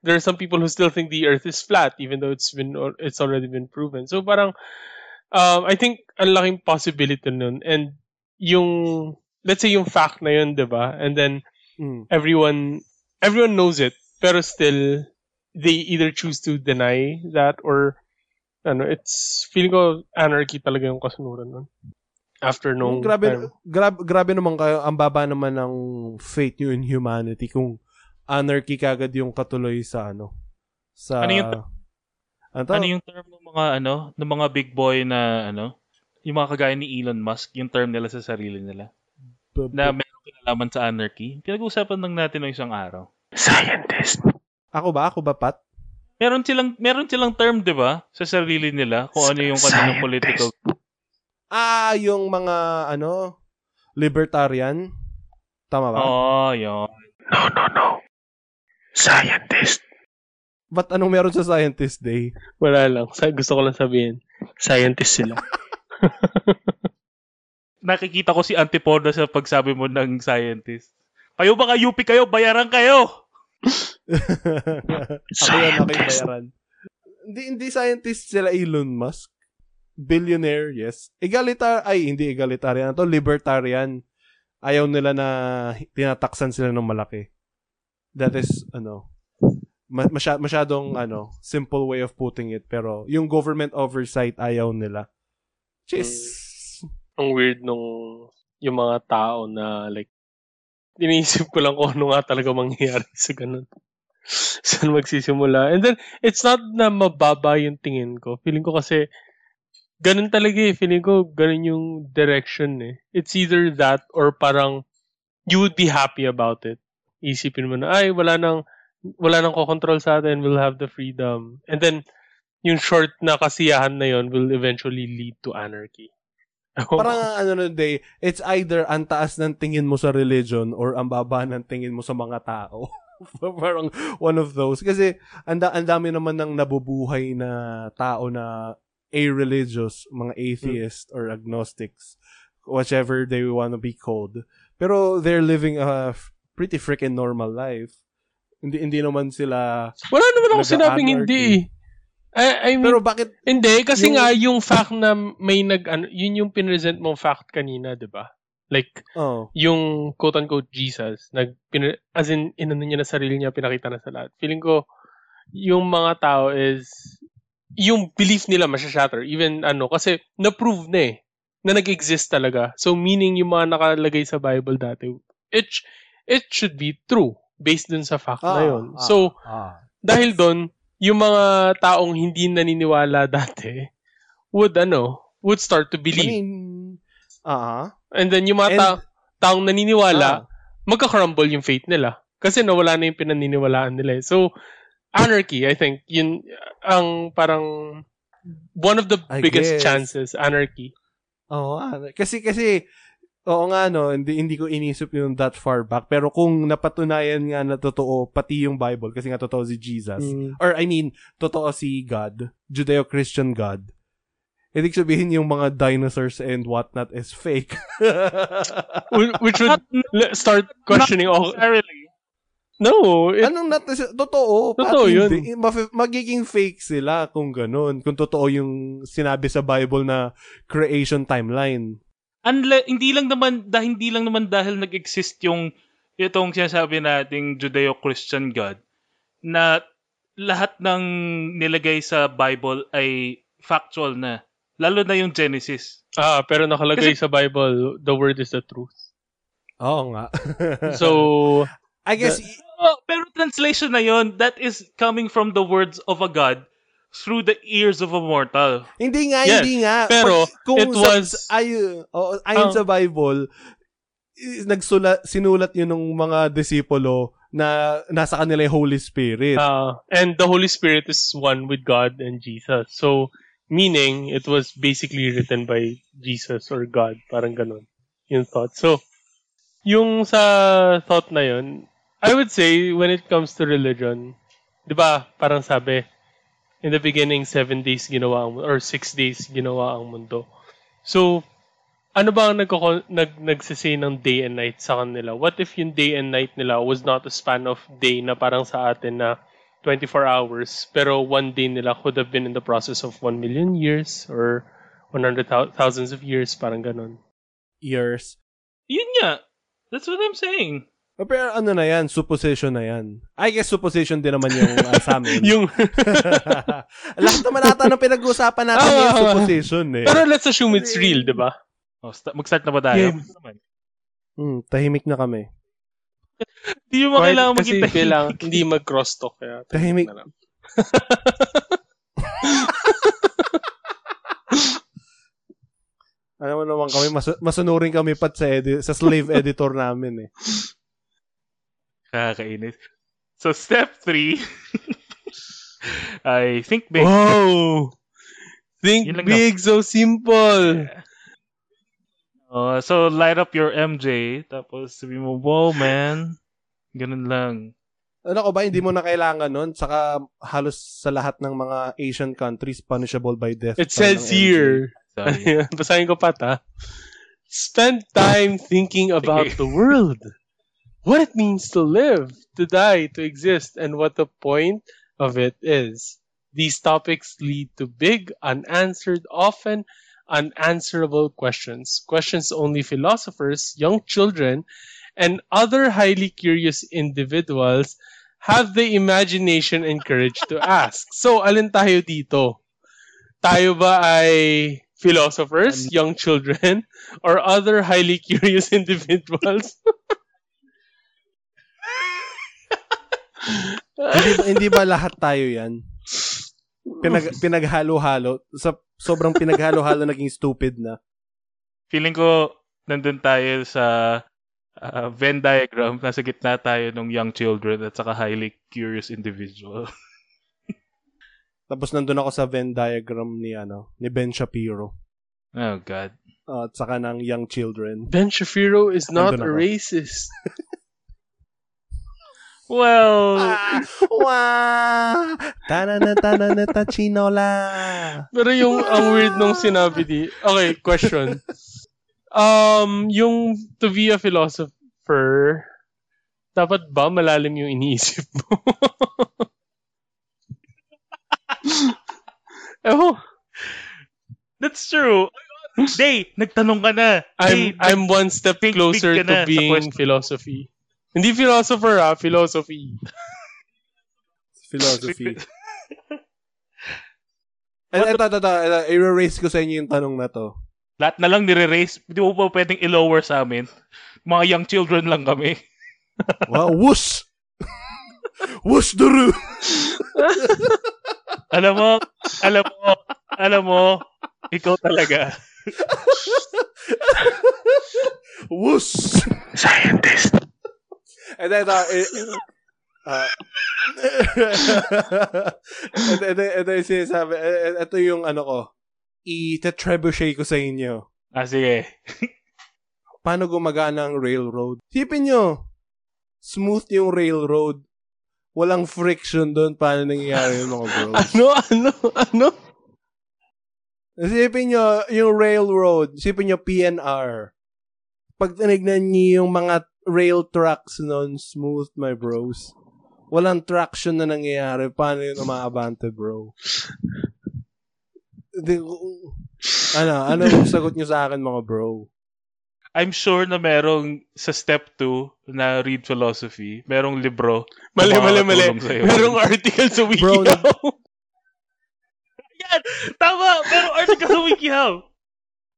[SPEAKER 3] There are some people who still think the earth is flat even though it's been it's already been proven. So parang um, I think ang laking possibility nun. And yung let's say yung fact na yun, 'di ba? And then
[SPEAKER 2] Mm.
[SPEAKER 3] everyone everyone knows it, pero still they either choose to deny that or ano, it's feeling ko anarchy talaga yung kasunuran nun. After nung
[SPEAKER 2] Yung grabe,
[SPEAKER 3] time.
[SPEAKER 2] grabe, grabe naman kayo, ang baba naman ng faith nyo in humanity kung anarchy kagad yung katuloy sa ano. Sa,
[SPEAKER 1] Ano yung-
[SPEAKER 2] ano?
[SPEAKER 1] Ano yung term ng mga ano, ng mga big boy na ano, yung mga kagaya ni Elon Musk, yung term nila sa sarili nila
[SPEAKER 2] B-
[SPEAKER 1] na meron kinalaman sa anarchy. Pinag-uusapan lang natin ng isang araw.
[SPEAKER 3] Scientist.
[SPEAKER 2] Ako ba? Ako ba, Pat?
[SPEAKER 1] Meron silang meron silang term, 'di ba, sa sarili nila kung ano yung kanilang political.
[SPEAKER 2] Ah, yung mga, ano, libertarian? Tama ba?
[SPEAKER 1] Oh, yun.
[SPEAKER 3] No, no, no. Scientist.
[SPEAKER 2] Ba't anong meron sa Scientist Day?
[SPEAKER 3] Wala lang. Sa- Gusto ko lang sabihin. Scientist sila.
[SPEAKER 1] Nakikita ko si Antipoda sa pagsabi mo ng scientist. Kayo ba ka UP kayo? Bayaran kayo!
[SPEAKER 2] ako yan, ako yung bayaran. Hindi, hindi scientist sila Elon Musk. Billionaire, yes. Egalitar, ay, hindi egalitarian. Ito, libertarian. Ayaw nila na tinataksan sila ng malaki. That is, ano, ma- masya- masyadong, ano, simple way of putting it. Pero, yung government oversight, ayaw nila. Which is,
[SPEAKER 3] Ang weird nung yung mga tao na like iniisip ko lang kung ano nga talaga mangyayari sa ganun. Saan magsisimula. And then, it's not na mababa yung tingin ko. Feeling ko kasi, ganun talaga eh. Feeling ko, ganun yung direction eh. It's either that or parang, you would be happy about it. Isipin mo na, ay, wala nang, wala nang kokontrol sa atin. We'll have the freedom. And then, yung short na kasiyahan na yon will eventually lead to anarchy.
[SPEAKER 2] parang ano na day, it's either ang taas ng tingin mo sa religion or ang baba ng tingin mo sa mga tao. parang one of those. Kasi ang da- ang dami naman ng nabubuhay na tao na a-religious, mga atheist or agnostics, whichever they want to be called. Pero they're living a f- pretty freaking normal life. Hindi hindi naman sila
[SPEAKER 3] Wala naman ako sinabing hindi. I, I mean,
[SPEAKER 2] Pero bakit
[SPEAKER 3] hindi kasi
[SPEAKER 2] yung-
[SPEAKER 3] nga yung fact na may nag ano, yun yung pinresent mong fact kanina, 'di ba? Like,
[SPEAKER 2] Oh.
[SPEAKER 3] yung quote-unquote Jesus, nag, as in, inano niya na sarili niya, pinakita na sa lahat. Feeling ko, yung mga tao is, yung belief nila masya-shatter. Even, ano, kasi, na-prove na eh, na nag-exist talaga. So, meaning, yung mga nakalagay sa Bible dati, it, it should be true, based dun sa fact na yun. so,
[SPEAKER 2] ah.
[SPEAKER 3] dahil doon, yung mga taong hindi naniniwala dati, would, ano, would start to
[SPEAKER 2] I
[SPEAKER 3] believe.
[SPEAKER 2] mean, ah,
[SPEAKER 3] And then, yung mga
[SPEAKER 2] And-
[SPEAKER 3] ta- taong naniniwala,
[SPEAKER 2] ah.
[SPEAKER 3] magka-crumble yung faith nila. Kasi nawala na yung pinaniniwalaan nila. eh. So, anarchy, I think, yun, ang parang, one of the
[SPEAKER 2] I
[SPEAKER 3] biggest
[SPEAKER 2] guess.
[SPEAKER 3] chances, anarchy.
[SPEAKER 2] Oo, ah, kasi kasi oo nga no, hindi hindi ko inisip yung that far back, pero kung napatunayan nga na totoo pati yung Bible kasi nga totoo si Jesus or I mean, totoo si God, Judeo-Christian God. Ibig sabihin yung mga dinosaurs and whatnot is fake.
[SPEAKER 3] Wh- Which would start questioning all...
[SPEAKER 1] Necessarily.
[SPEAKER 3] No, it,
[SPEAKER 2] Anong not totoo?
[SPEAKER 3] Totoo
[SPEAKER 2] Pati
[SPEAKER 3] yun.
[SPEAKER 2] hindi. Maf- magiging fake sila kung ganun. Kung totoo yung sinabi sa Bible na creation timeline.
[SPEAKER 1] Unle- hindi lang naman dahil hindi lang naman dahil nag-exist yung itong sinasabi nating Judeo-Christian God na lahat ng nilagay sa Bible ay factual na. Lalo na yung Genesis.
[SPEAKER 3] ah, pero nakalagay sa Bible, the word is the truth.
[SPEAKER 2] Oo nga.
[SPEAKER 3] So,
[SPEAKER 2] I guess,
[SPEAKER 1] Oh, pero translation na yon that is coming from the words of a God through the ears of a mortal.
[SPEAKER 2] Hindi nga,
[SPEAKER 3] Yes,
[SPEAKER 2] hindi nga.
[SPEAKER 3] pero
[SPEAKER 2] Pag- kung
[SPEAKER 3] it
[SPEAKER 2] sa-
[SPEAKER 3] was-
[SPEAKER 2] ay, oh, ayon
[SPEAKER 3] Oh.
[SPEAKER 2] sa Bible, nagsula, sinulat yun ng mga disipulo na nasa kanila yung Holy Spirit.
[SPEAKER 3] uh, and the Holy Spirit is one with God and Jesus. So, meaning, it was basically written by Jesus or God. Parang ganun. Yung thought. So, yung sa thought na yun, I would say, when it comes to religion, di ba, parang sabi, in the beginning, seven days ginawa ang, or six days ginawa ang mundo. So, ano ba ang nagko- nag, nagsisay ng day and night sa kanila? What if yung day and night nila was not a span of day na parang sa atin na 24 hours, pero one day nila could have been in the process of 1 million years or 100 thou- thousands of years, parang ganun.
[SPEAKER 2] Years.
[SPEAKER 1] Yun nga. That's what I'm saying.
[SPEAKER 2] Oh, Pero ano na yan, supposition na yan. I guess supposition din naman yung uh, sa amin.
[SPEAKER 3] yung,
[SPEAKER 2] Lahat naman ata ng pinag-uusapan natin
[SPEAKER 3] Ah,
[SPEAKER 2] yung supposition eh.
[SPEAKER 3] pero let's assume it's real, di ba?
[SPEAKER 1] Oh, sta- mag-start na ba tayo?
[SPEAKER 3] Yeah.
[SPEAKER 1] Naman.
[SPEAKER 2] Hmm, tahimik na kami.
[SPEAKER 1] Hindi mo kailangan
[SPEAKER 3] Kasi
[SPEAKER 1] maging tahimik.
[SPEAKER 3] kailangan, hindi mag-cross-talk. Kaya,
[SPEAKER 2] Tahimik.
[SPEAKER 3] na lang.
[SPEAKER 2] Ano mo naman kami, mas- masunurin kami pat sa, edi- sa slave editor namin eh.
[SPEAKER 1] Kakainis. So, step three. I think big.
[SPEAKER 3] Wow! Think big, so simple.
[SPEAKER 1] Uh, so, light up your MJ. Tapos, sabi mo, wow, man. Ganun lang.
[SPEAKER 2] Ano ko ba, hindi mo na kailangan nun. Saka halos sa lahat ng mga Asian countries, punishable by death.
[SPEAKER 3] It says here, basahin ko pa ta. Spend time thinking about the world. What it means to live, to die, to exist, and what the point of it is. These topics lead to big, unanswered, often unanswerable questions. Questions only philosophers, young children, and other highly curious individuals have the imagination and courage to ask. So, alin tayo dito? Tayo ba ay philosophers, young children, or other highly curious individuals?
[SPEAKER 2] Hindi, ba- hindi ba lahat tayo yan? Pinag, pinaghalo-halo. Sa, sobrang pinaghalo-halo naging stupid na.
[SPEAKER 1] Feeling ko, nandun tayo sa uh, Venn diagram. Nasa gitna tayo ng young children at saka highly curious individual.
[SPEAKER 2] Tapos nandun ako sa Venn diagram ni ano ni Ben Shapiro.
[SPEAKER 1] Oh, God.
[SPEAKER 2] Uh, at saka ng young children.
[SPEAKER 3] Ben Shapiro is not a racist.
[SPEAKER 1] Well,
[SPEAKER 2] Ah, wow! Tanana tanana tachinola.
[SPEAKER 3] Pero yung ang weird nung sinabi di. Okay, question. Um, yung to be a philosopher, dapat ba malalim yung iniisip mo? oh,
[SPEAKER 1] that's true. Day, nagtanong ka na. Day,
[SPEAKER 3] I'm I'm one step
[SPEAKER 1] big
[SPEAKER 3] closer to being philosophy. Hindi philosopher ah, philosophy.
[SPEAKER 2] Philosophy. Eh, ito, ito, ito, ito, i-erase ko sa inyo yung tanong na to.
[SPEAKER 1] lahat na lang nire-raise. Hindi mo pa pwedeng i-lower sa amin. Mga young children lang kami.
[SPEAKER 2] Wow, whoosh! whoosh roo!
[SPEAKER 1] Alam mo, alam mo, alam mo, ikaw talaga.
[SPEAKER 2] Whoosh!
[SPEAKER 3] Scientist.
[SPEAKER 2] And then, uh, eh, ah, ito, ito, ito yung sinasabi, eh, ito yung ano ko, i-trebuchet ko sa inyo.
[SPEAKER 1] Ah, sige.
[SPEAKER 2] Paano gumagana ang railroad? Sipin nyo, smooth yung railroad. Walang friction doon. Paano nangyayari yung mga bros?
[SPEAKER 3] Ano, ano, ano?
[SPEAKER 2] Sipin nyo, yung railroad, sipin nyo PNR. Pag tinignan nyo yung mga rail tracks nun, smooth, my bros. Walang traction na nangyayari. Paano yun umaabante, bro? Di, ano, ano yung sagot nyo sa akin, mga bro?
[SPEAKER 1] I'm sure na merong sa step 2 na read philosophy, merong libro.
[SPEAKER 3] Mali, mali, mali. Merong article sa
[SPEAKER 2] Bro,
[SPEAKER 3] WikiHow.
[SPEAKER 1] Yan! Tama! Merong article sa WikiHow.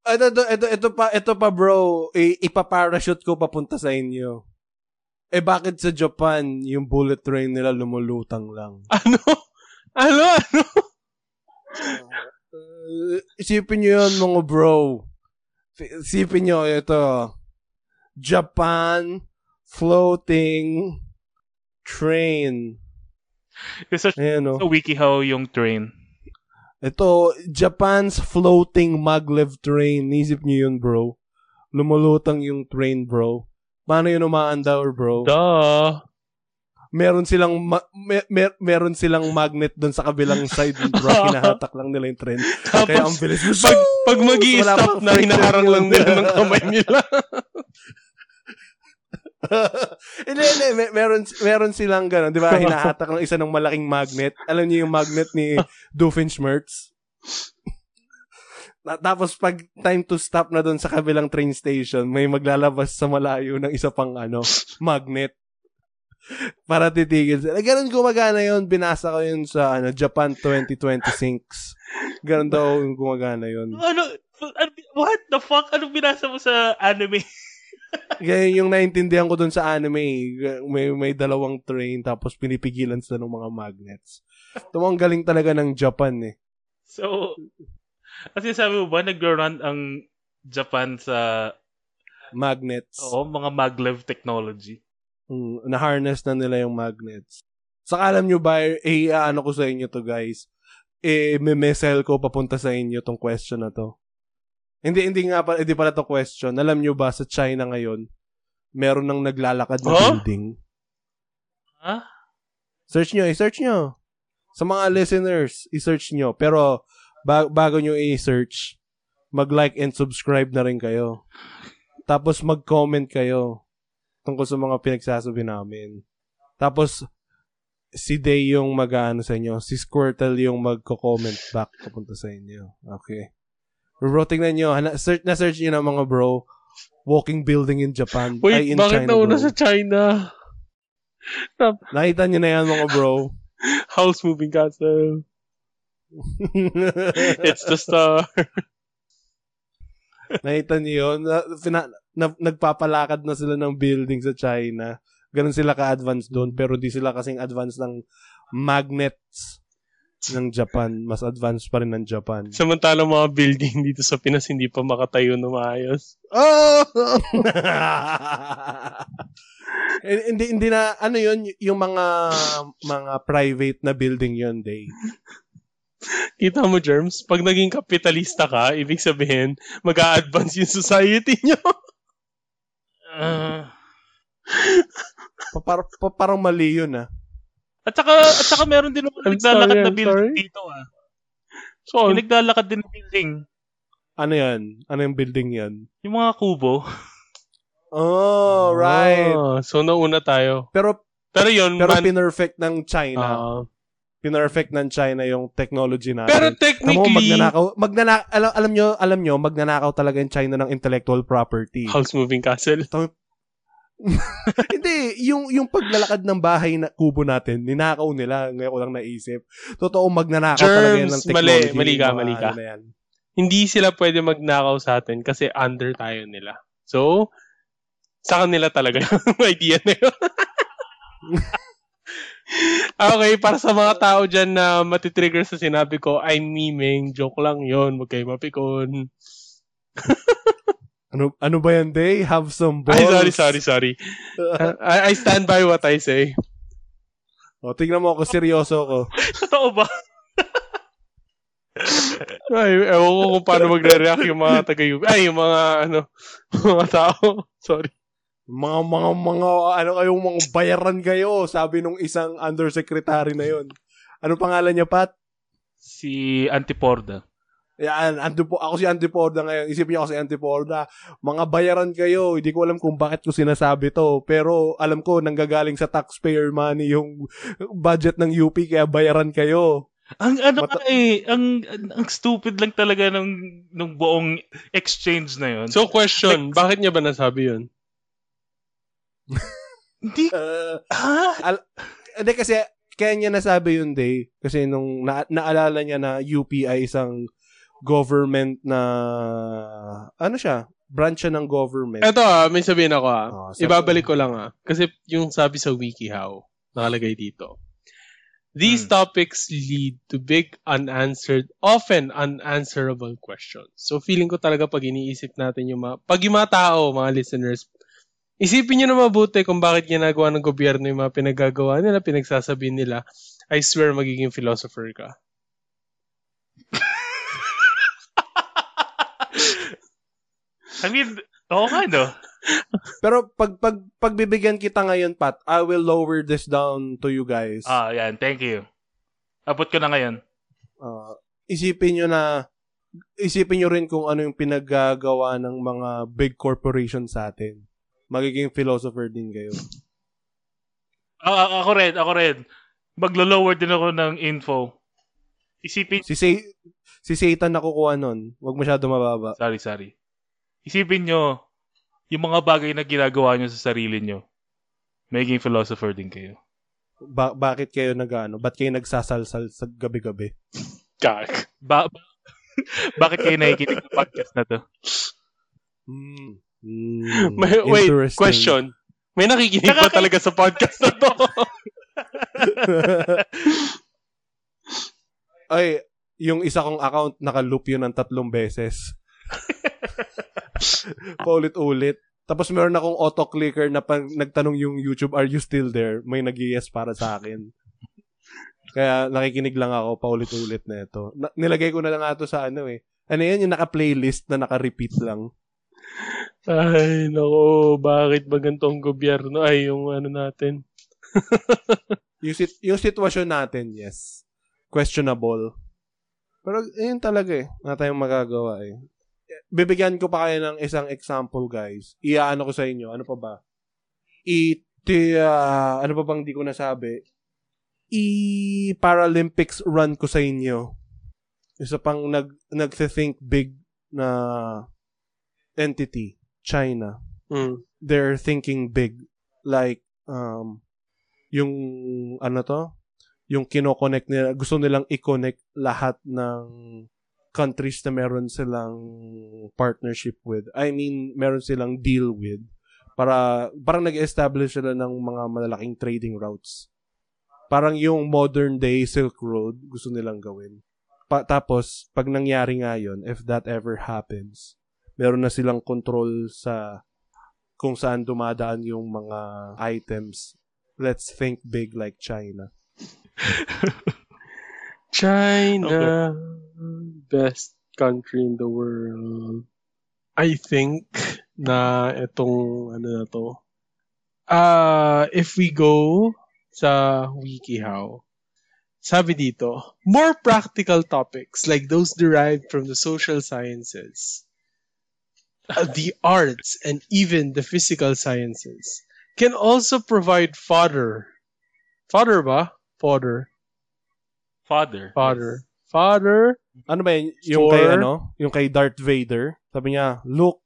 [SPEAKER 2] Ito, ito, ito, ito pa, ito pa bro, I- ipaparachute ko papunta sa inyo. Eh bakit sa Japan, yung bullet train nila lumulutang lang?
[SPEAKER 3] ano? Ano, ano?
[SPEAKER 2] Uh, isipin nyo yun, mga bro. Isipin nyo, ito. Japan floating train.
[SPEAKER 1] Isa
[SPEAKER 2] Ayan,
[SPEAKER 1] sa
[SPEAKER 2] oh.
[SPEAKER 1] WikiHow yung train.
[SPEAKER 2] Ito, Japan's floating maglev train. Isip nyo yun, bro. Lumulutang yung train, bro. Paano yun umaandar, bro?
[SPEAKER 3] Duh.
[SPEAKER 2] meron silang ma- me- mer- meron silang magnet doon sa kabilang side bro hinahatak lang nila yung train kaya ang
[SPEAKER 3] Tapos,
[SPEAKER 2] bilis
[SPEAKER 3] pag, pag mag stop na, hinaharang lang nila ng kamay nila.
[SPEAKER 2] hindi hindi me- meron meron silang gano'n di ba hinahatak ng isa ng malaking magnet alam niyo yung magnet ni Doofenshmirtz tapos pag time to stop na doon sa kabilang train station, may maglalabas sa malayo ng isa pang ano, magnet. Para titigil sila. Ganun gumagana yun. Binasa ko yun sa ano, Japan 2026. Ganun daw yung gumagana yun.
[SPEAKER 1] Ano? ano what the fuck? Anong binasa mo sa anime?
[SPEAKER 2] Ganyan yung naintindihan ko dun sa anime. May, may dalawang train tapos pinipigilan sila ng mga magnets. Ito ang galing talaga ng Japan eh.
[SPEAKER 1] So, kasi sabi mo ba, nag-run ang Japan sa
[SPEAKER 2] Magnets.
[SPEAKER 1] oo, mga maglev technology.
[SPEAKER 2] Mm, na-harness na nila yung magnets. Saka alam nyo ba, eh, ano ko sa inyo to guys, eh, may messel ko papunta sa inyo tong question na to. Hindi, hindi nga pa, hindi pala to question. Alam nyo ba, sa China ngayon, meron nang naglalakad na
[SPEAKER 3] Huh?
[SPEAKER 2] building.
[SPEAKER 1] Ha?
[SPEAKER 2] Search nyo, i-search nyo. Sa mga listeners, i-search nyo. Pero, ba- bago nyo i-search, mag-like and subscribe na rin kayo. Tapos, mag-comment kayo tungkol sa mga pinagsasabi namin. Tapos, si Day yung mag-ano sa inyo. Si Squirtle yung magko-comment back papunta sa inyo. Okay. Bro, tingnan nyo. Hana- search, na-search nyo na mga bro. Walking building in Japan. ay,
[SPEAKER 3] Wait,
[SPEAKER 2] in
[SPEAKER 3] bakit
[SPEAKER 2] China,
[SPEAKER 3] nauna
[SPEAKER 2] bro.
[SPEAKER 3] sa China?
[SPEAKER 2] Nakita nyo na yan mga bro.
[SPEAKER 3] House moving castle. It's the star.
[SPEAKER 2] Nakita niyo yun? Na, fina- na- nagpapalakad na sila ng building sa China. Ganun sila ka-advance doon, pero di sila kasing advance ng magnets ng Japan. Mas advanced pa rin ng Japan.
[SPEAKER 3] Samantalang mga building dito sa Pinas hindi pa makatayo na maayos.
[SPEAKER 2] Oh! Eh, hindi hindi na ano yun yung mga mga private na building yun day.
[SPEAKER 3] Kita mo, Germs, pag naging kapitalista ka, ibig sabihin, mag advance yung society nyo.
[SPEAKER 1] Ah.
[SPEAKER 2] Pa, par- pa- parang mali yun ah.
[SPEAKER 1] At saka, at saka meron din naman naglalakad
[SPEAKER 3] sorry,
[SPEAKER 1] na building
[SPEAKER 3] sorry.
[SPEAKER 1] dito ah.
[SPEAKER 3] So,
[SPEAKER 1] Yung naglalakad din na building.
[SPEAKER 2] Ano yan? Ano yung building yan?
[SPEAKER 1] Yung mga kubo.
[SPEAKER 2] Oh, right.
[SPEAKER 3] Ah, so, nauna tayo.
[SPEAKER 2] Pero
[SPEAKER 3] Pero yun,
[SPEAKER 2] pero
[SPEAKER 3] man,
[SPEAKER 2] pinerfect ng China.
[SPEAKER 3] ah,
[SPEAKER 2] Pinerfect ng China yung technology natin.
[SPEAKER 3] Pero
[SPEAKER 2] Tamo,
[SPEAKER 3] technically,
[SPEAKER 2] magnanakaw, magnana, alam, alam nyo, alam nyo, magnanakaw talaga yung China ng intellectual property.
[SPEAKER 3] House Moving Castle.
[SPEAKER 2] Hindi, yung yung paglalakad ng bahay na kubo natin, ninakaw nila, ngayon ko lang naisip. Totoo magnanakaw talaga yan ng
[SPEAKER 3] Germs, mali,
[SPEAKER 2] technology.
[SPEAKER 3] mali ka, mali ka.
[SPEAKER 2] ano yan.
[SPEAKER 3] Hindi sila pwede magnakaw sa atin kasi under tayo nila. So, sa kanila talaga yung idea na yun. okay, para sa mga tao dyan na matitrigger sa sinabi ko, I'm memeing, joke lang yon wag kayo mapikon.
[SPEAKER 2] Ano ano ba yan, Day? Have some balls.
[SPEAKER 3] Ay, sorry, sorry, sorry. I, I stand by what I say.
[SPEAKER 2] o, tingnan mo ako, seryoso ko.
[SPEAKER 1] Totoo ba?
[SPEAKER 3] Ay, ewan ko kung paano magre-react yung mga taga Ay, yung mga, ano, mga tao. Sorry.
[SPEAKER 2] Mga, mga, mga, ano kayong mga bayaran kayo, sabi nung isang undersecretary na yon. Ano pangalan niya, Pat?
[SPEAKER 1] Si Antiporda.
[SPEAKER 2] Yan, ando po, ako si Antiporda ngayon. Isipin niyo ako si Antiporda. Mga bayaran kayo. Hindi ko alam kung bakit ko sinasabi to. Pero alam ko, nanggagaling sa taxpayer money yung budget ng UP, kaya bayaran kayo.
[SPEAKER 1] Ang ano
[SPEAKER 2] Mata-
[SPEAKER 1] eh, ang, ang stupid lang talaga ng, ng buong exchange na yun.
[SPEAKER 3] So, question, bakit niya ba nasabi yun?
[SPEAKER 1] Hindi,
[SPEAKER 2] Uh,
[SPEAKER 1] ha?
[SPEAKER 2] Hindi kasi, kaya niya nasabi yun, Day. Kasi nung na- naalala niya na UP ay isang government na, ano siya, branch siya ng government.
[SPEAKER 3] Eto ah, may sabihin ako ah.
[SPEAKER 2] Oh, sabi-
[SPEAKER 3] Ibabalik ko lang ah. Kasi yung sabi sa WikiHow, nakalagay dito. These
[SPEAKER 1] Hmm.
[SPEAKER 3] topics lead to big unanswered, often unanswerable questions. So feeling ko talaga pag iniisip natin yung mga, pag yung mga tao, mga listeners, isipin nyo na mabuti kung bakit ginagawa ng gobyerno yung mga pinagagawa nila, pinagsasabihin nila, I swear magiging philosopher ka.
[SPEAKER 1] I mean, oo nga no.
[SPEAKER 2] Pero pag, pag, pagbibigyan kita ngayon, Pat, I will lower this down to you guys.
[SPEAKER 1] Ah, yan, thank you. Abot ko na ngayon.
[SPEAKER 2] Uh, isipin nyo na, isipin nyo rin kung ano yung pinaggagawa ng mga big corporation sa atin. Magiging philosopher din kayo.
[SPEAKER 1] Ah, ah, ako rin, ako rin. Maglo-lower din ako ng info. Isipin,
[SPEAKER 2] Si, Sa- si Satan nakukuha nun. Huwag masyado mababa.
[SPEAKER 1] sorry, sorry. Isipin nyo, yung mga bagay na ginagawa nyo sa sarili nyo, magiging philosopher din kayo.
[SPEAKER 2] Ba- bakit kayo nag-ano? Ba't kayo nagsasalsal sa gabi-gabi?
[SPEAKER 3] Kak.
[SPEAKER 1] Ba- bakit kayo nakikinig ng podcast na to?
[SPEAKER 2] Hmm. Hmm.
[SPEAKER 3] May, wait, question. May nakikinig ba
[SPEAKER 1] Nakaka-
[SPEAKER 3] talaga sa podcast na to?
[SPEAKER 2] Ay, yung isa kong account, naka-loop yun ng tatlong beses. Paulit-ulit. Tapos meron akong auto-clicker na pag nagtanong yung YouTube, are you still there? May nag yes para sa akin. Kaya nakikinig lang ako paulit-ulit na ito. Na- nilagay ko na lang nga ito sa ano eh. Ano yan, yung naka-playlist na naka-repeat lang.
[SPEAKER 3] Ay, nako, bakit ba ganito ang gobyerno? Ay, yung ano natin.
[SPEAKER 2] Yung, sit- yung sitwasyon natin, yes. Questionable. Pero yun talaga eh. Wala tayong magagawa eh. Bibigyan ko pa kayo ng isang example, guys. Iaano ko sa inyo. Ano pa ba? I, ti, ah, ano pa bang di ko nasabi? I-Paralympics run ko sa inyo. Isa pang nag, nag-think big na entity. China
[SPEAKER 3] Hmm.
[SPEAKER 2] they're thinking big. Like, um, yung, ano to? Yung kinoconnect nila, gusto nilang i-connect lahat ng countries na meron silang partnership with. I mean, meron silang deal with. Para, parang nag-establish sila ng mga malalaking trading routes. Parang yung modern day Silk Road, gusto nilang gawin. Pa- tapos, pag nangyari nga yun, if that ever happens, meron na silang control sa kung saan dumadaan yung mga items. Let's think big like China.
[SPEAKER 3] China, best country in the world. I think na itong ano na to. Uh, if we go sa WikiHow, sabi dito, more practical topics like those derived from the social sciences, uh, the arts, and even the physical sciences can also provide fodder. Fodder ba? Fodder
[SPEAKER 1] Father.
[SPEAKER 3] Father. Father.
[SPEAKER 2] Ano ba yun? Yung kay ano? Yung kay Darth Vader. Sabi niya, Look,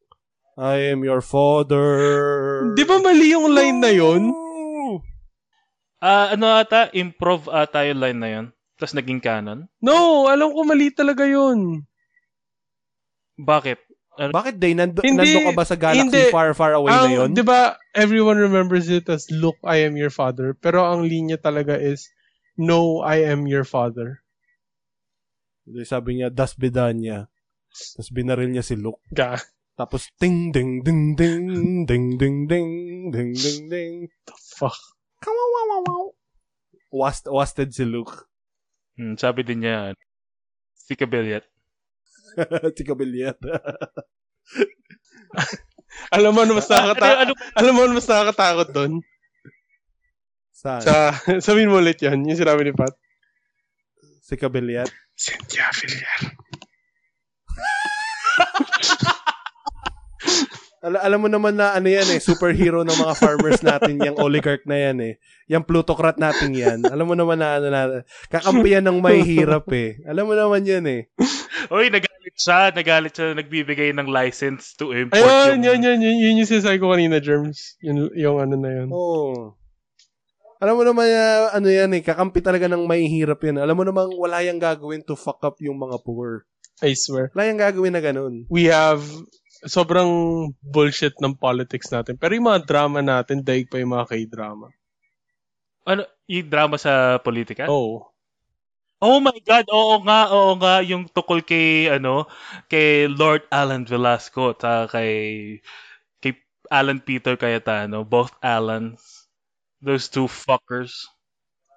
[SPEAKER 2] I am your father.
[SPEAKER 3] Di ba mali yung line na yun?
[SPEAKER 1] Ah, ano ata? Improv ata yung line na yun. Tapos naging canon.
[SPEAKER 3] No, alam ko mali talaga yun.
[SPEAKER 1] Bakit?
[SPEAKER 2] Bakit day? Nando,
[SPEAKER 3] Hindi,
[SPEAKER 2] nando ka ba sa galaxy
[SPEAKER 3] hindi.
[SPEAKER 2] far, far away na yun?
[SPEAKER 3] Ang, di ba, everyone remembers it as, look, I am your father. Pero ang linya talaga is, no, I am your father.
[SPEAKER 2] Sabi niya, das bedanya. Tapos binaril niya si Luke.
[SPEAKER 3] Ga.
[SPEAKER 2] Tapos, ting, ding, ding, ding, ding, ding, ding, ding, ding, ding.
[SPEAKER 3] The fuck?
[SPEAKER 2] Kawawawawaw. Wast, wasted si Luke.
[SPEAKER 1] Hmm, sabi din niya, si Kabilyat.
[SPEAKER 2] si Kabilyat.
[SPEAKER 3] Alam mo ano mas nakakata-
[SPEAKER 1] ano, ano,
[SPEAKER 3] alam mo ano mas nakakatakot doon?
[SPEAKER 2] Saan?
[SPEAKER 3] Sa, sabihin mo ulit yan, yung sinabi ni Pat.
[SPEAKER 2] si Kabilyat.
[SPEAKER 3] Cynthia Villar.
[SPEAKER 2] Al- alam mo naman na ano yan eh, superhero ng mga farmers natin, yung oligarch na yan eh. Yung plutocrat natin yan. Alam mo naman na ano na, kakampiyan ng may hirap eh. Alam mo naman yan eh.
[SPEAKER 1] Uy, nagalit siya. Nagalit siya. Nagbibigay ng license to import
[SPEAKER 3] Ayun,
[SPEAKER 1] yung...
[SPEAKER 3] yun, yun, yun, yun yung sinasabi ko kanina, Germs. Yun, yung ano na yun.
[SPEAKER 2] Oo. Alam mo naman na, ano yan eh, kakampi talaga ng may hirap yan. Alam mo namang wala yung gagawin to fuck up yung mga poor.
[SPEAKER 3] I swear.
[SPEAKER 2] Wala yung gagawin na ganun.
[SPEAKER 3] We have sobrang bullshit ng politics natin. Pero yung mga drama natin, daig pa yung mga k-drama.
[SPEAKER 1] Ano, yung drama sa politika?
[SPEAKER 3] Oh.
[SPEAKER 1] Oh my God, oo nga, oo nga, yung tukol kay, ano, kay Lord Alan Velasco, at kay, kay Alan Peter Cayetano, both Alans. Those two fuckers.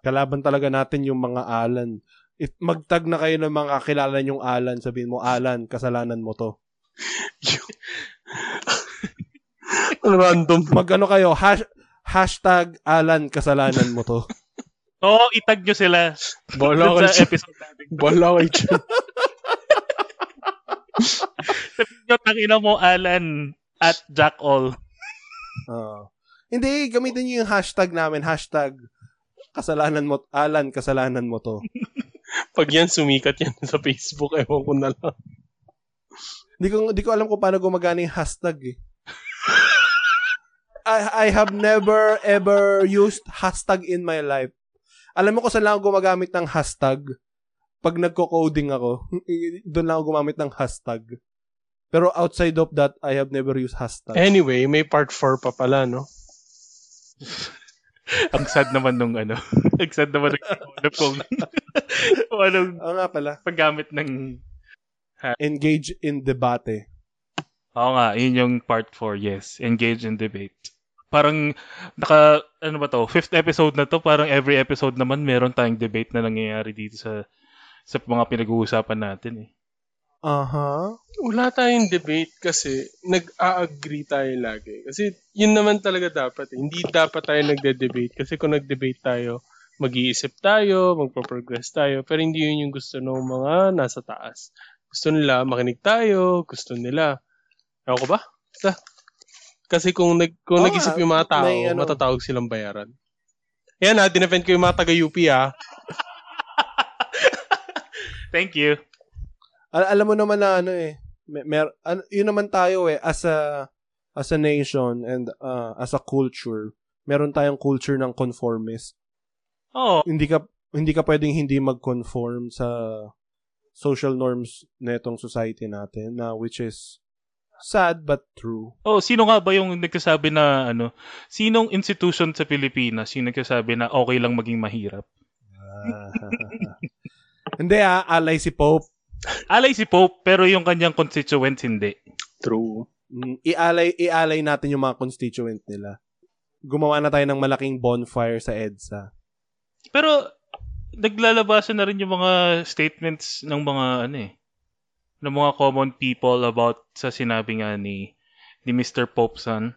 [SPEAKER 2] Kalaban talaga natin yung mga Alan. If magtag na kayo ng mga kilala yung Alan, sabihin mo, Alan, kasalanan mo to.
[SPEAKER 3] Random.
[SPEAKER 2] Magano kayo, hash, hashtag Alan, kasalanan mo to.
[SPEAKER 1] Oo, itag nyo sila dun
[SPEAKER 3] ko
[SPEAKER 1] sa episode natin.
[SPEAKER 3] Bala ko.
[SPEAKER 1] Sabihin nyo, tangina mo, Alan, at Jack All.
[SPEAKER 2] Oo. Hindi, gamitin niyo yung hashtag namin, hashtag kasalanan mo, Alan, kasalanan mo to.
[SPEAKER 3] Pag yan sumikat yan sa Facebook, ewan ko na lang.
[SPEAKER 2] Hindi ko, di ko alam kung paano gumagana yung hashtag eh. I, I have never ever used hashtag in my life. Alam mo kung saan lang ako gumagamit ng hashtag? Pag nagko-coding ako, doon lang ako gumamit ng hashtag. Pero outside of that, I have never used hashtag.
[SPEAKER 3] Anyway, may part 4 pa pala, no?
[SPEAKER 1] Ang sad naman nung ano. Ang sad naman nung ano kung, kung anong
[SPEAKER 2] Oo nga pala.
[SPEAKER 1] paggamit ng...
[SPEAKER 2] Engage in debate.
[SPEAKER 1] Oo nga, yun yung part 4, yes. Engage in debate. Parang, naka, ano ba to, fifth episode na to, parang every episode naman meron tayong debate na nangyayari dito sa sa mga pinag-uusapan natin eh.
[SPEAKER 2] Aha.
[SPEAKER 3] Wala tayong debate kasi nag-a-agree tayo lagi. Kasi yun naman talaga dapat. Eh. Hindi dapat tayo nagde-debate. Kasi kung nag-debate tayo, mag-iisip tayo, magpo-progress tayo. Pero hindi yun yung gusto ng mga nasa taas. Gusto nila makinig tayo, gusto nila. Ewan ko ba? Basta. Kasi kung, nag, kung
[SPEAKER 2] Oo
[SPEAKER 3] nag-isip yung mga tao,
[SPEAKER 2] may ano.
[SPEAKER 3] matatawag silang bayaran. Yan ha, dinefend ko yung mga taga-UP ha.
[SPEAKER 1] Thank you.
[SPEAKER 2] Al- alam mo naman na ano eh, mer- mer- an- yun naman tayo eh, as a, as a nation and uh, as a culture, meron tayong culture ng conformist.
[SPEAKER 1] Oo.
[SPEAKER 2] Hindi ka, hindi ka pwedeng hindi mag-conform sa social norms netong society natin na which is sad but true.
[SPEAKER 1] Oh, sino nga ba yung nagsasabi na ano, sinong institution sa Pilipinas yung nagsasabi na okay lang maging mahirap?
[SPEAKER 2] hindi ah, alay si Pope.
[SPEAKER 1] Alay si Pope, pero yung kanyang constituents hindi.
[SPEAKER 3] True.
[SPEAKER 2] Mm, ialay, ialay natin yung mga constituent nila. Gumawa na tayo ng malaking bonfire sa EDSA.
[SPEAKER 1] Pero naglalabasan na rin yung mga statements ng mga ano eh, ng mga common people about sa sinabi nga ni ni Mr. Popeson.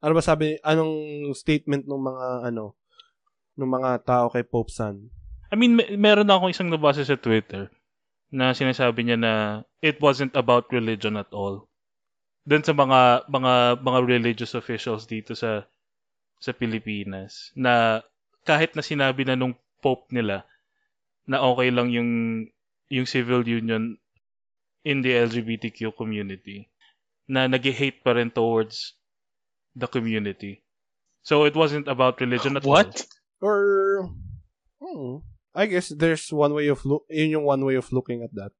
[SPEAKER 2] Ano ba sabi, anong statement ng mga ano, ng mga tao kay Pope San?
[SPEAKER 1] I mean, me- meron akong isang nabasa sa Twitter na sinasabi niya na it wasn't about religion at all. Doon sa mga mga mga religious officials dito sa sa Pilipinas na kahit na sinabi na nung pope nila na okay lang yung yung civil union in the LGBTQ community na nag-hate pa rin towards the community. So it wasn't about religion at all.
[SPEAKER 3] What?
[SPEAKER 2] Or, hmm, I guess there's one way of look, yun yung one way of looking at that.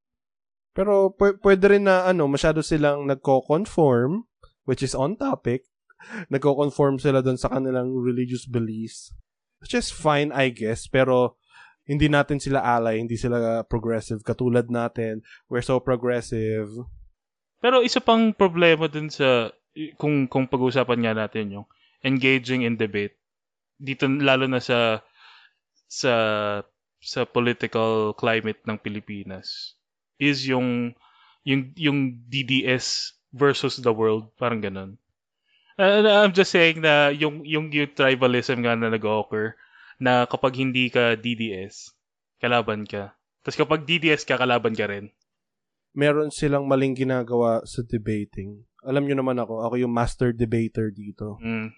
[SPEAKER 2] Pero pw- pwede rin na ano, masyado silang nagko-conform, which is on topic. Nagko-conform sila dun sa kanilang religious beliefs. Which is fine, I guess. Pero hindi natin sila ally, hindi sila progressive. Katulad natin, we're so progressive.
[SPEAKER 1] Pero isa pang problema dun sa kung kung pag-uusapan nga natin yung engaging in debate dito lalo na sa sa sa political climate ng Pilipinas is yung yung yung DDS versus the world parang ganun. Uh, I'm just saying na yung yung, yung tribalism nga na nag-occur na kapag hindi ka DDS kalaban ka. Tapos kapag DDS ka kalaban ka rin.
[SPEAKER 2] Meron silang maling ginagawa sa debating. Alam nyo naman ako, ako yung master debater dito.
[SPEAKER 1] Mm.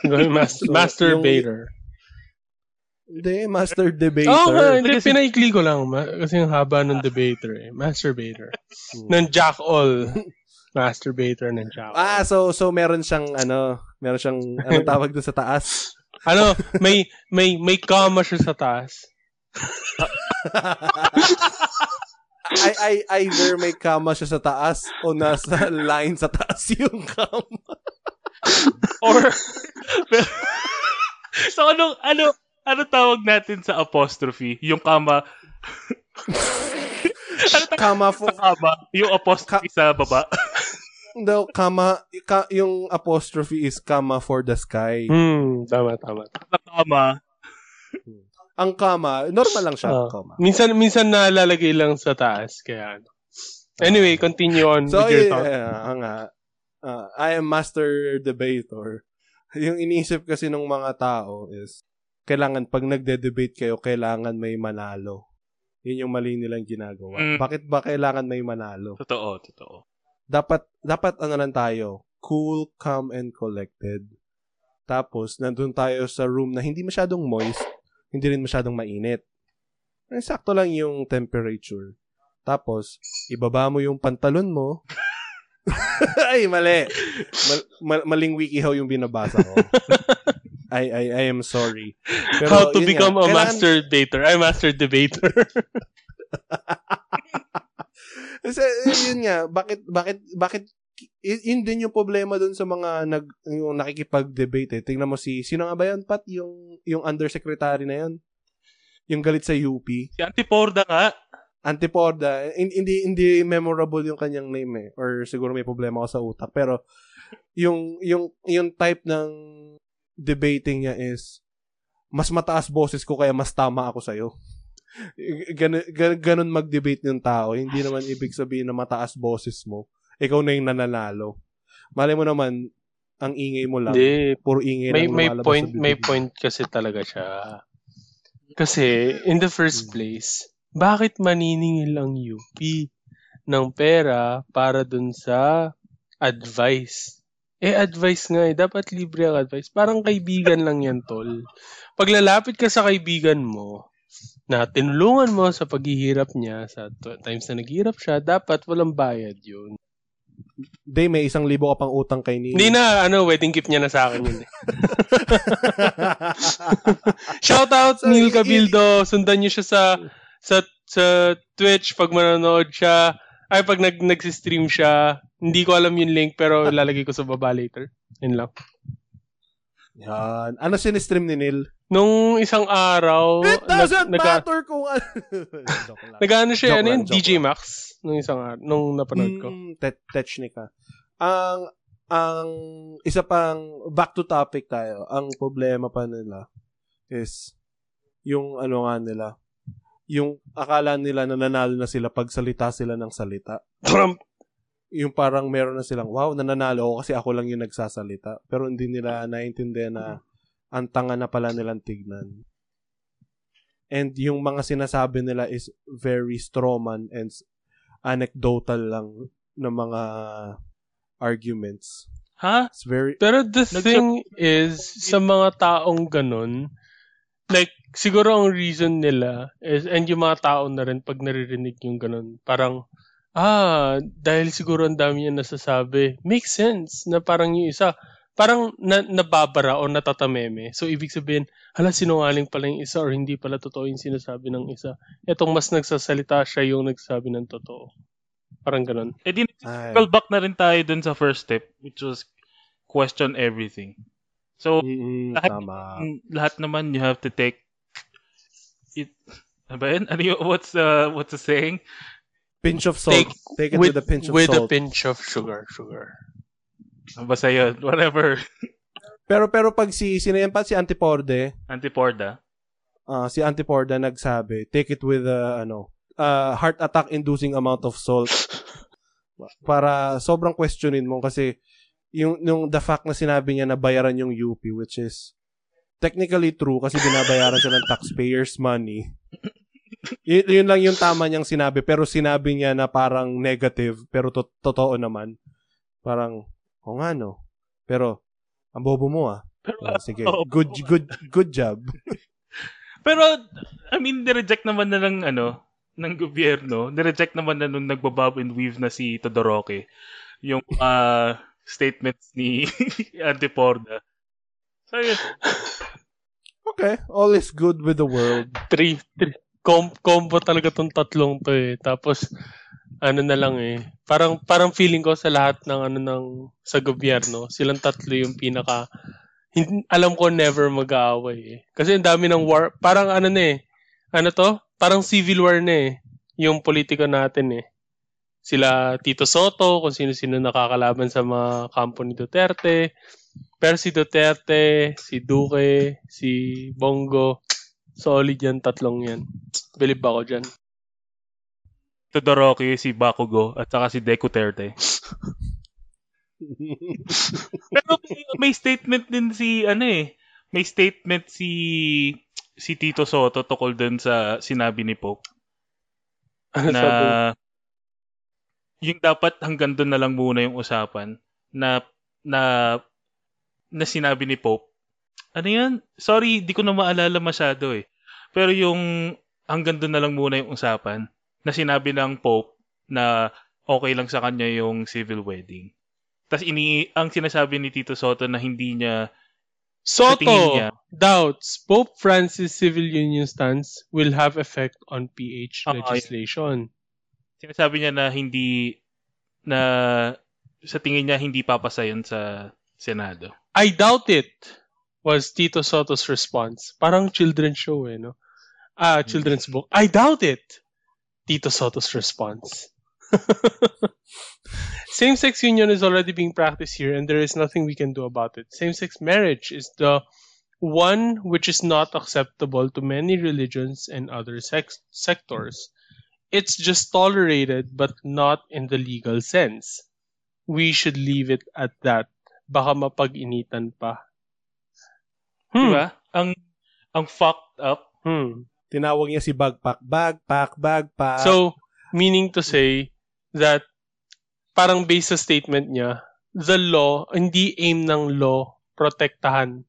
[SPEAKER 3] Master,
[SPEAKER 2] So,
[SPEAKER 3] masturbator.
[SPEAKER 2] Hindi, master debater.
[SPEAKER 3] Oo nga, hindi,
[SPEAKER 1] Kasi-
[SPEAKER 3] pinaikli ko lang. Ma- kasi yung haba ng debater eh. Masturbator.
[SPEAKER 2] Hmm.
[SPEAKER 3] ng jack all. Masturbator ng jack all.
[SPEAKER 2] Ah, so so meron siyang ano, meron siyang anong tawag doon sa taas?
[SPEAKER 3] Ano, may, may, may comma siya sa taas.
[SPEAKER 2] I, I, either may kama siya sa taas o nasa line sa taas yung kama.
[SPEAKER 1] Or So ano ano ano tawag natin sa apostrophe? Yung kama ano tawag
[SPEAKER 2] Kama for,
[SPEAKER 1] sa kama? Yung apostrophe sa baba.
[SPEAKER 2] no, kama, ka, yung apostrophe is kama for the sky.
[SPEAKER 3] Hmm, tama, tama.
[SPEAKER 1] Sa kama.
[SPEAKER 2] Ang kama, normal lang siya,
[SPEAKER 3] Ah.
[SPEAKER 2] kama.
[SPEAKER 3] Minsan, minsan nalalagay lang sa taas. Kaya ano. Anyway, continue on
[SPEAKER 2] So,
[SPEAKER 3] with your
[SPEAKER 2] yeah,
[SPEAKER 3] thought.
[SPEAKER 2] yeah, nga. Ah, I am master debater. Yung iniisip kasi ng mga tao is, kailangan, pag nagde-debate kayo, kailangan may manalo. Yun yung mali nilang ginagawa.
[SPEAKER 1] Mm.
[SPEAKER 2] Bakit ba kailangan may manalo?
[SPEAKER 1] Totoo, totoo.
[SPEAKER 2] Dapat, dapat ano lang tayo, cool, calm, and collected. Tapos, nandun tayo sa room na hindi masyadong moist, hindi rin masyadong mainit. Sakto lang yung temperature. Tapos, ibaba mo yung pantalon mo. Ay, mali. Mal- mal- maling wikihaw yung binabasa ko. I, I, I am sorry. Pero,
[SPEAKER 3] How to become
[SPEAKER 2] nga,
[SPEAKER 3] a
[SPEAKER 2] kailangan-
[SPEAKER 3] master debater. Ay, master debater.
[SPEAKER 2] Kasi, eh, yun nga, bakit, bakit, bakit, yun din yung problema dun sa mga nag, yung nakikipag-debate eh. Tingnan mo si, sino nga ba yan, Pat? Yung, yung undersecretary na yan? Yung galit sa UP?
[SPEAKER 1] Si Antiporda nga.
[SPEAKER 2] Antipoda. Hin- Hindi, hindi memorable yung kanyang name eh. Or siguro may problema ako sa utak. Pero, yung, yung, yung type ng debating niya is, mas mataas boses ko kaya mas tama ako sa'yo. Ganun, ganun, ganun mag-debate yung tao. Hindi naman ibig sabihin na mataas boses mo. Ikaw na yung nananalo. Malay mo naman, ang ingay mo lang.
[SPEAKER 3] Hindi.
[SPEAKER 2] Puro ingay
[SPEAKER 3] May,
[SPEAKER 2] lang
[SPEAKER 3] may point, may point kasi talaga siya. Kasi, in the first place, bakit maniningil ang UP ng pera para dun sa advice? Eh, advice nga eh. Dapat libre ang advice. Parang kaibigan lang yan, tol. Pag lalapit ka sa kaibigan mo, na tinulungan mo sa paghihirap niya, sa times na naghihirap siya, dapat walang bayad yun.
[SPEAKER 2] Day, may isang libo ka pang utang kay Nini.
[SPEAKER 3] Hindi na, ano, wedding gift niya na sa akin yun eh. Shout out
[SPEAKER 2] So,
[SPEAKER 3] Neil Cabildo. Sundan niyo siya sa sa sa Twitch pag manonood siya. Ay pag nag nagsi-stream siya. Hindi ko alam yung link pero ilalagay ko sa baba later. Yun lang.
[SPEAKER 2] Yan. Ano sinistream ni Neil?
[SPEAKER 3] Nung isang araw,
[SPEAKER 2] It doesn't
[SPEAKER 3] nag,
[SPEAKER 2] matter kung ano.
[SPEAKER 3] Nag-ano siya, ano yun, DJ. Max, nung isang araw, nung napanood ko.
[SPEAKER 2] Mm, te- technica. Ang ang isa pang back to topic tayo. Ang problema pa nila is yung ano nga nila. Yung akala nila na nanalo na sila pag salita sila ng salita.
[SPEAKER 3] Trump.
[SPEAKER 2] Yung parang meron na silang, wow, nananalo ako kasi ako lang yung nagsasalita. Pero hindi nila naintindihan na ang tanga na pala nilang tignan. And yung mga sinasabi nila is very strawman and anecdotal lang ng mga arguments.
[SPEAKER 1] Ha?
[SPEAKER 2] It's very
[SPEAKER 3] Pero the thing is, sa mga taong ganun, like, siguro ang reason nila is, and yung mga tao na rin pag naririnig yung ganun, parang, ah, dahil siguro ang dami niya nasasabi, makes sense na parang yung isa, parang na, nababara o natatameme. So, ibig sabihin, hala, sinungaling pala yung isa or hindi pala totoo yung sinasabi ng isa. Etong mas nagsasalita, siya yung nagsabi ng totoo. Parang ganun.
[SPEAKER 1] Eh di, circle back na rin tayo dun sa first step, which was question everything. So,
[SPEAKER 2] Mm,
[SPEAKER 1] lahat,
[SPEAKER 2] tama.
[SPEAKER 1] lahat naman you have to take it, ano ba yun? Ano yung, what's the, what's the saying?
[SPEAKER 2] Pinch of salt.
[SPEAKER 3] Take
[SPEAKER 2] Take, it
[SPEAKER 3] with,
[SPEAKER 2] with a pinch of
[SPEAKER 3] with a
[SPEAKER 2] salt.
[SPEAKER 3] pinch of sugar. Sugar.
[SPEAKER 1] Basta yun, whatever.
[SPEAKER 2] pero pero pag si sino yan pa si Antiporde,
[SPEAKER 1] Antiporda.
[SPEAKER 2] ah, si Antiporda nagsabi, take it with a ano, uh, heart attack inducing amount of salt. Para sobrang questionin mo kasi yung yung the fact na sinabi niya na bayaran yung UP which is technically true kasi binabayaran siya ng taxpayers money. Y- yun lang yung tama niyang sinabi pero sinabi niya na parang negative pero to- totoo naman. Parang o nga no. Pero ang bobo mo ah.
[SPEAKER 1] Pero,
[SPEAKER 2] Ah, sige.
[SPEAKER 1] Oo.
[SPEAKER 2] Good good good job.
[SPEAKER 1] pero, I mean, nireject naman na ng, ano, ng gobyerno. Nireject naman na nung nagbabob and weave na si Todoroki. Yung ah, statements ni Antiporda.
[SPEAKER 2] Okay, all is good with the world.
[SPEAKER 3] Three, three. Com- combo talaga tong tatlong to eh. Tapos, ano na lang eh. Parang, parang feeling ko sa lahat ng ano ng, sa gobyerno, silang tatlo yung pinaka, hin- alam ko never mag-aaway eh. Kasi ang dami ng war, parang ano na eh, ano to? Parang civil war na eh. Yung politiko natin eh. Sila Tito Soto, kung sino-sino nakakalaban sa mga kampo ni Duterte. Pero si Duterte, si Duque, si Bongo, solid yan, tatlong yan. Believe ako dyan.
[SPEAKER 1] Todoroki, si Bakugo, at saka si Dekuterte. Pero may, statement din si, ano eh, may statement si si Tito Soto tukol dun sa sinabi ni Pope
[SPEAKER 3] Ano
[SPEAKER 1] na
[SPEAKER 3] sabi?
[SPEAKER 1] yung dapat hanggang doon na lang muna yung usapan na na na sinabi ni Pope. Ano yan? Sorry, di ko na maalala masyado eh. Pero yung hanggang doon na lang muna yung usapan na sinabi ng Pope na okay lang sa kanya yung civil wedding. Tapos ini ang sinasabi ni Tito Soto na hindi niya
[SPEAKER 3] Soto
[SPEAKER 1] niya.
[SPEAKER 3] doubts Pope Francis civil union stance will have effect on PH
[SPEAKER 1] Ah,
[SPEAKER 3] legislation.
[SPEAKER 1] sinasabi niya na hindi na sa tingin niya hindi papasa yun sa Senado.
[SPEAKER 3] I doubt it was Tito Soto's response. Parang children's show eh, no? Ah, children's book. I doubt it. Tito Soto's response. Same-sex union is already being practiced here and there is nothing we can do about it. Same-sex marriage is the one which is not acceptable to many religions and other sex- sectors. It's just tolerated but not in the legal sense. We should leave it at that. Baka mapag-initan pa.
[SPEAKER 1] Di
[SPEAKER 3] Hmm.
[SPEAKER 1] ba? Ang ang fucked up.
[SPEAKER 3] Hmm.
[SPEAKER 2] Tinawag niya si Bagpak. Bagpak, Bagpak.
[SPEAKER 3] So, meaning to say that parang based sa statement niya, the law, hindi aim ng law protektahan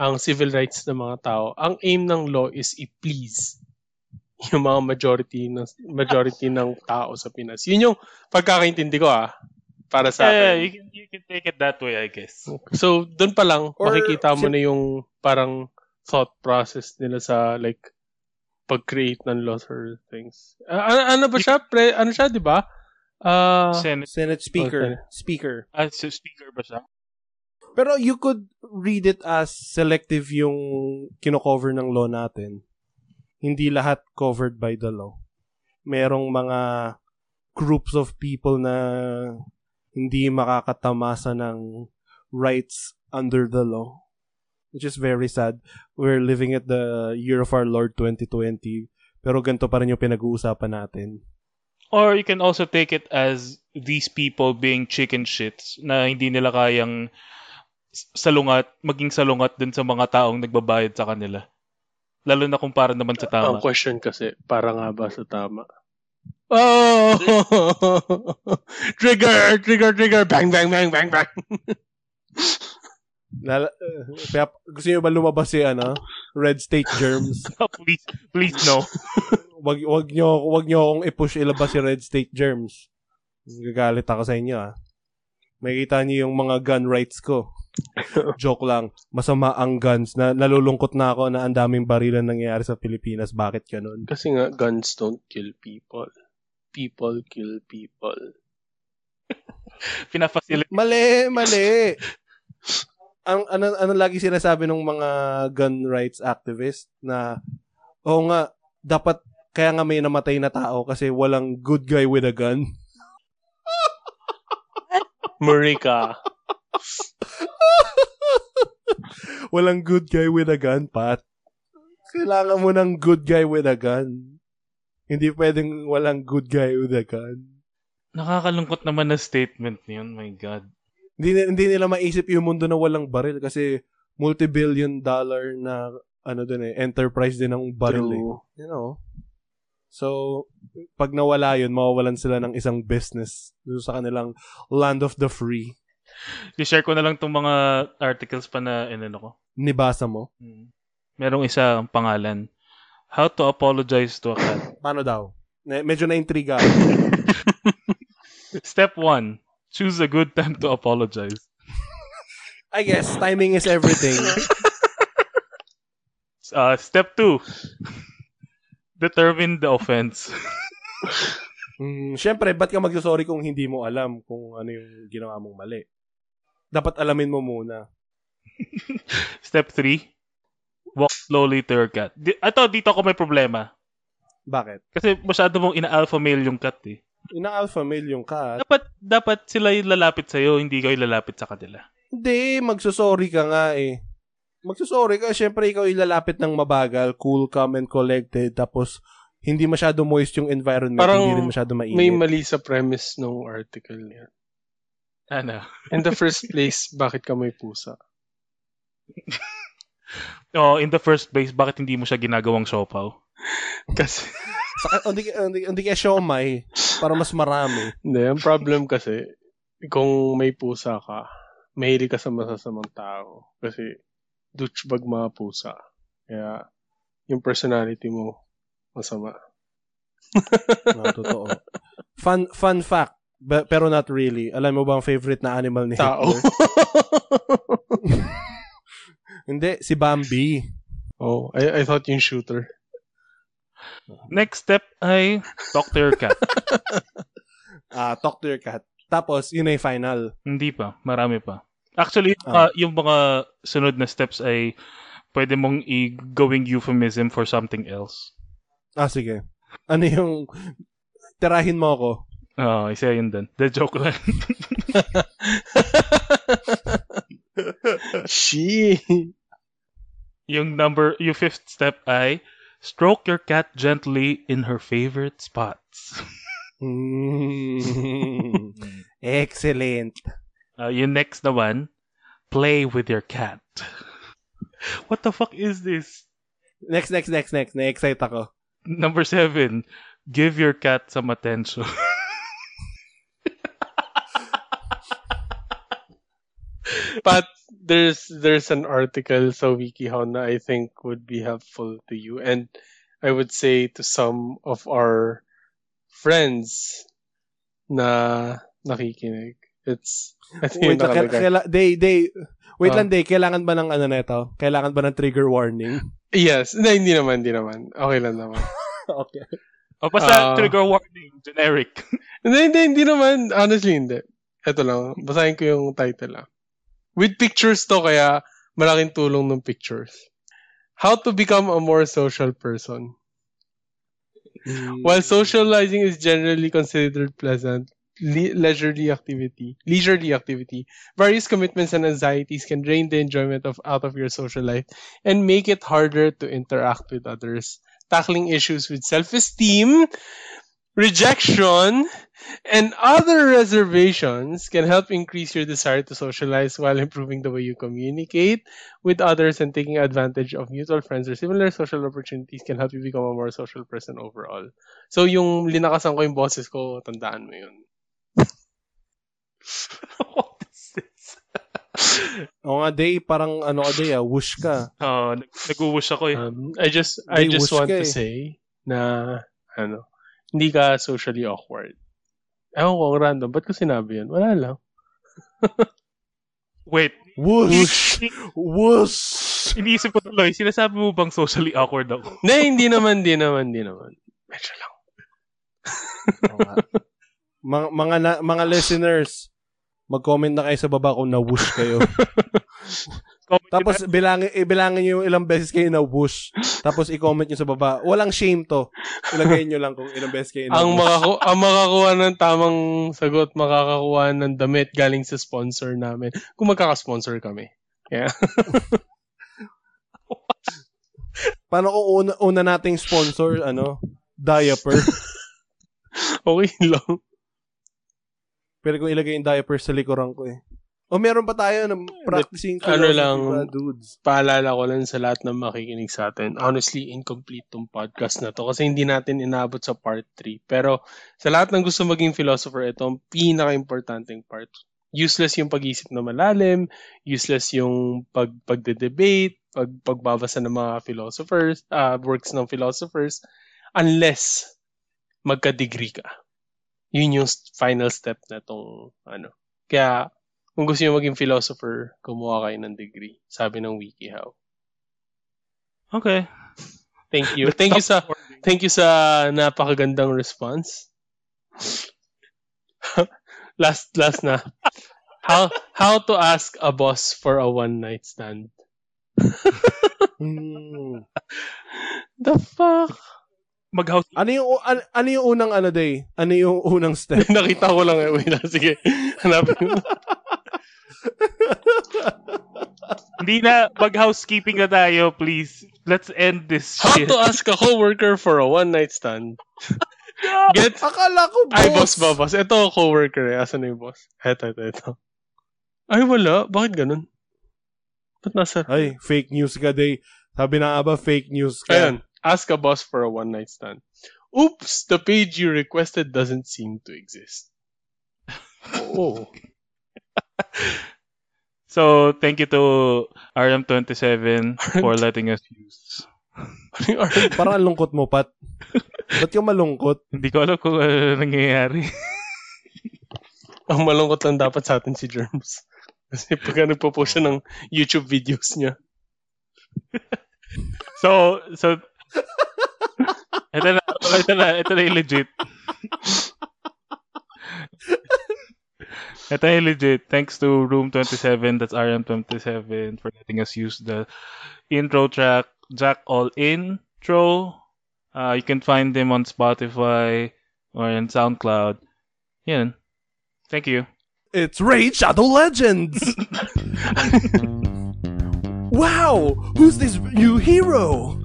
[SPEAKER 3] ang civil rights ng mga tao. Ang aim ng law is i-please yung mga majority ng majority ng tao sa Pinas. Yun yung pagkakaintindi ko ah para sa
[SPEAKER 1] Yeah,
[SPEAKER 3] akin.
[SPEAKER 1] you can, you can take it that way, I guess.
[SPEAKER 3] So, doon pa lang,
[SPEAKER 2] Or
[SPEAKER 3] makikita mo
[SPEAKER 2] sim-
[SPEAKER 3] na yung parang thought process nila sa like pag-create ng laws or things. Ah, ano, ano ba siya? Pre, ano siya, di ba? Ah,
[SPEAKER 1] Senate,
[SPEAKER 2] Senate Speaker.
[SPEAKER 3] Okay.
[SPEAKER 2] Speaker.
[SPEAKER 1] ah, so speaker ba siya?
[SPEAKER 2] Pero you could read it as selective yung kino-cover ng law natin. Hindi lahat covered by the law. Merong mga groups of people na hindi makakatamasa ng rights under the law. Which is very sad. We're living at the year of our Lord 2020. Pero ganito pa rin yung pinag-uusapan natin.
[SPEAKER 1] Or you can also take it as these people being chicken shits na hindi nila kayang salungat, maging salungat dun sa mga taong nagbabayad sa kanila. Lalo na kung para naman sa tama.
[SPEAKER 3] ang question kasi, para nga ba sa tama? Oh! trigger! Trigger! Trigger! Bang! Bang! Bang! Bang! Bang!
[SPEAKER 2] Lala, uh, kaya gusto niyo ba lumabas si ano? Red State Germs?
[SPEAKER 1] please, please no.
[SPEAKER 2] wag wag niyo wag niyo akong i-push ilabas si Red State Germs. Gagalit ako sa inyo ah. Makikita niyo yung mga gun rights ko. Joke lang. Masama ang guns. Na, nalulungkot na ako na ang daming barilan nangyayari sa Pilipinas. Bakit ganun?
[SPEAKER 3] Kasi nga, guns don't kill people. People kill people.
[SPEAKER 1] Pinafacilitate.
[SPEAKER 2] Mali, mali. ang ano ano lagi sinasabi ng mga gun rights activist na oo nga dapat kaya nga may namatay na tao kasi walang good guy with a gun.
[SPEAKER 3] Marika.
[SPEAKER 2] walang good guy with a gun, Pat. Kailangan mo ng good guy with a gun. Hindi pwedeng walang good guy with a gun.
[SPEAKER 1] Nakakalungkot naman na statement niyon, my God.
[SPEAKER 2] Hindi, hindi nila maisip yung mundo na walang baril kasi multi-billion dollar na ano dun eh, enterprise din ng baril eh.
[SPEAKER 3] True.
[SPEAKER 2] You know? So, pag nawala yun, mawawalan sila ng isang business sa kanilang land of the free.
[SPEAKER 1] I-share ko na lang tong mga articles pa na inano ko.
[SPEAKER 2] Nibasa mo?
[SPEAKER 1] Hmm. Merong isa ang pangalan. How to apologize to a cat.
[SPEAKER 2] Paano daw? Medyo na-intriga.
[SPEAKER 1] Step 1. Choose a good time to apologize.
[SPEAKER 2] I guess, timing is everything.
[SPEAKER 1] Uh, step 2. Determine the offense.
[SPEAKER 2] Mm, Siyempre, ba't ka magsasorry kung hindi mo alam kung ano yung ginawa mong mali? Dapat alamin mo muna.
[SPEAKER 1] Step 3. Walk slowly to your cat. Di- Ito, dito ako may problema.
[SPEAKER 2] Bakit?
[SPEAKER 1] Kasi masyado mong ina-alpha male yung cat eh.
[SPEAKER 2] Ina-alpha male yung cat.
[SPEAKER 1] Dapat, dapat sila yung lalapit sa'yo, hindi kayo lalapit sa kanila.
[SPEAKER 2] Hindi, magsusorry ka nga eh. Magsusorry ka, syempre ikaw ilalapit ng mabagal, cool, calm, and collected, tapos hindi masyado moist yung environment,
[SPEAKER 3] Parang
[SPEAKER 2] hindi rin masyado mainit.
[SPEAKER 3] May mali sa premise ng article niya.
[SPEAKER 1] Ano?
[SPEAKER 3] In the first place, bakit ka may pusa?
[SPEAKER 1] Oh, in the first place, bakit hindi mo siya ginagawang siopaw?
[SPEAKER 3] Kasi,
[SPEAKER 2] Saka, hindi, hindi, hindi kaya siomay, para mas marami.
[SPEAKER 3] hindi, ang problem kasi, kung may pusa ka, mahilig ka sa masasamang tao. Kasi, douchebag mga pusa. Kaya, yung personality mo, masama.
[SPEAKER 2] No, totoo. Fun, fun fact, be- pero not really. Alam mo ba ang favorite na animal ni
[SPEAKER 3] Tao.
[SPEAKER 2] Hitler? hindi, si Bambi.
[SPEAKER 3] oh, I, I thought yung shooter.
[SPEAKER 1] Next step ay talk to your cat.
[SPEAKER 2] Ah, talk to your cat. Tapos, yun yung final.
[SPEAKER 1] hindi pa, marami pa. Actually, yung,
[SPEAKER 2] Ah.
[SPEAKER 1] mga- yung mga sunod na steps ay pwede mong i-gawing euphemism for something else.
[SPEAKER 2] Ah, sige. Ano yung... Tirahin mo ako.
[SPEAKER 1] Oo, isa yun din. The joke lang.
[SPEAKER 3] She.
[SPEAKER 1] yung number, yung fifth step ay stroke your cat gently in her favorite spots.
[SPEAKER 2] Mm. Excellent.
[SPEAKER 1] Uh, yung next na one, play with your cat. What the fuck is this?
[SPEAKER 2] Next, next, next, next. Na-excite ako.
[SPEAKER 1] Number seven, give your cat some attention.
[SPEAKER 3] But there's there's an article so WikiHow na I think would be helpful to you and I would say to some of our friends na nakikinig. It's I think
[SPEAKER 2] Wait, lang, kaila, kaila, day, day. Wait
[SPEAKER 3] Ah.
[SPEAKER 2] lang, day. Kailangan ba ng ano neto? Kailangan ba ng trigger warning?
[SPEAKER 3] Yes, hindi, hindi naman, hindi naman. Okay lang naman.
[SPEAKER 2] okay.
[SPEAKER 1] o basta
[SPEAKER 3] Ah.
[SPEAKER 1] trigger warning, generic.
[SPEAKER 3] hindi, hindi, hindi naman. Honestly, hindi. Ito lang. Basahin ko yung title lang. With pictures to, kaya malaking tulong ng pictures. How to become a more social person.
[SPEAKER 2] Mm.
[SPEAKER 3] While socializing is generally considered pleasant, le- leisurely activity, leisurely activity, various commitments and anxieties can drain the enjoyment of out of your social life and make it harder to interact with others. Tackling issues with self-esteem, rejection, and other reservations can help increase your desire to socialize while improving the way you communicate with others and taking advantage of mutual friends or similar social opportunities can help you become a more social person overall. So, yung linakasan ko yung boses ko, tandaan mo yun.
[SPEAKER 1] What is this?
[SPEAKER 2] Oo nga, day, parang ano ka, day, ah, whoosh ka.
[SPEAKER 1] Oo, nag- nag-wish ako eh.
[SPEAKER 3] Um, I just I just want to
[SPEAKER 2] eh.
[SPEAKER 3] say na ano, hindi ka socially awkward. Ewan ko, random. Ba't ko sinabi yun? Wala lang.
[SPEAKER 1] Wait,
[SPEAKER 2] Whoosh! Whoosh!
[SPEAKER 1] iniisip ko tuloy, sinasabi mo bang socially awkward ako?
[SPEAKER 3] Hindi, hindi naman, hindi naman, hindi naman. Medyo lang.
[SPEAKER 2] Mga, mga, na, mga listeners, mag-comment na kayo sa baba kung na-whoosh kayo. Tapos bilangin, ibilangin nyo yung ilang beses kayo na-whoosh. Tapos i-comment nyo sa baba. Walang shame to. Ilagay nyo lang kung ilang beses kayo
[SPEAKER 3] Ang,
[SPEAKER 2] na-whoosh.
[SPEAKER 3] makaku ang makakuha ng tamang sagot, makakakuha ng damit galing sa sponsor namin. Kung magkaka-sponsor kami.
[SPEAKER 2] Paano kung una, una nating sponsor, ano? Diaper.
[SPEAKER 3] Okay lang.
[SPEAKER 2] Pero kung ilagay yung diaper sa likuran ko eh. O meron pa tayo na practicing
[SPEAKER 3] Ano
[SPEAKER 2] philosophy
[SPEAKER 3] lang,
[SPEAKER 2] dudes.
[SPEAKER 3] Paalala ko lang sa lahat ng makikinig sa atin. Honestly, incomplete tong podcast na to kasi hindi natin inabot sa part 3. Pero sa lahat ng gusto maging philosopher, ito ang pinaka-importanting part. Useless yung pag-isip na malalim, useless yung pag pagde-debate, pag pagbabasa ng mga philosophers, uh, works ng philosophers, unless magka-degree ka. Yun yung final step na tong ano. Kaya kung gusto niyo maging philosopher, kumuha kayo ng degree. Sabi ng WikiHow.
[SPEAKER 1] Okay.
[SPEAKER 3] Thank you. Thank you sa thank you sa napakagandang response. last last na. How how to ask a boss for a one night stand?
[SPEAKER 2] Hmm.
[SPEAKER 3] The fuck?
[SPEAKER 1] Mag-house
[SPEAKER 2] Ano yung ano, ano yung unang ano day? Ano yung unang step?
[SPEAKER 3] Nakita ko lang eh. Wait. Sige. Hanapin mo.
[SPEAKER 1] Hindi na, mag-housekeeping na tayo, please. Let's end this
[SPEAKER 3] How
[SPEAKER 1] shit.
[SPEAKER 3] to ask a coworker for a one night stand? Get
[SPEAKER 2] Akala ko boss.
[SPEAKER 3] Ay, boss ba, boss? Ito, coworker eh. Asan na yung boss? Eto, eto, eto. Ay, wala. Bakit ganun? Ba't nasa...
[SPEAKER 2] Ay, fake news ka day. Sabi na nga ba fake news ka?
[SPEAKER 3] Ayun. Ask a boss for a one night stand. Oops, the page you requested doesn't seem to exist. Oh.
[SPEAKER 1] So, thank you to RM27 for letting us use.
[SPEAKER 3] Ano
[SPEAKER 2] Parang ang lungkot mo, Pat. Ba't ka malungkot?
[SPEAKER 1] Hindi ko alam kung ano nangyayari.
[SPEAKER 3] Ang malungkot lang dapat sa atin si Germs. Kasi pagka nagpo-post siya ng YouTube videos niya.
[SPEAKER 1] So, so, ito na, ito na, ito na yung legit. ito na yung legit. Thanks to Room27, that's RM27, for letting us use the intro track, Jack All Intro. Uh, you can find them on Spotify or in SoundCloud. Yan. Thank you.
[SPEAKER 2] It's Raid Shadow Legends! wow! Who's this new hero?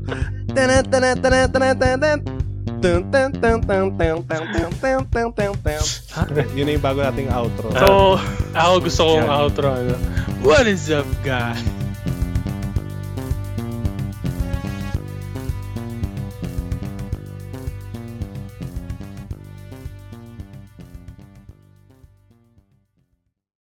[SPEAKER 2] Yun na yung bago nating outro.
[SPEAKER 1] So,
[SPEAKER 3] ako gusto kong outro. Ano? What is up, guys?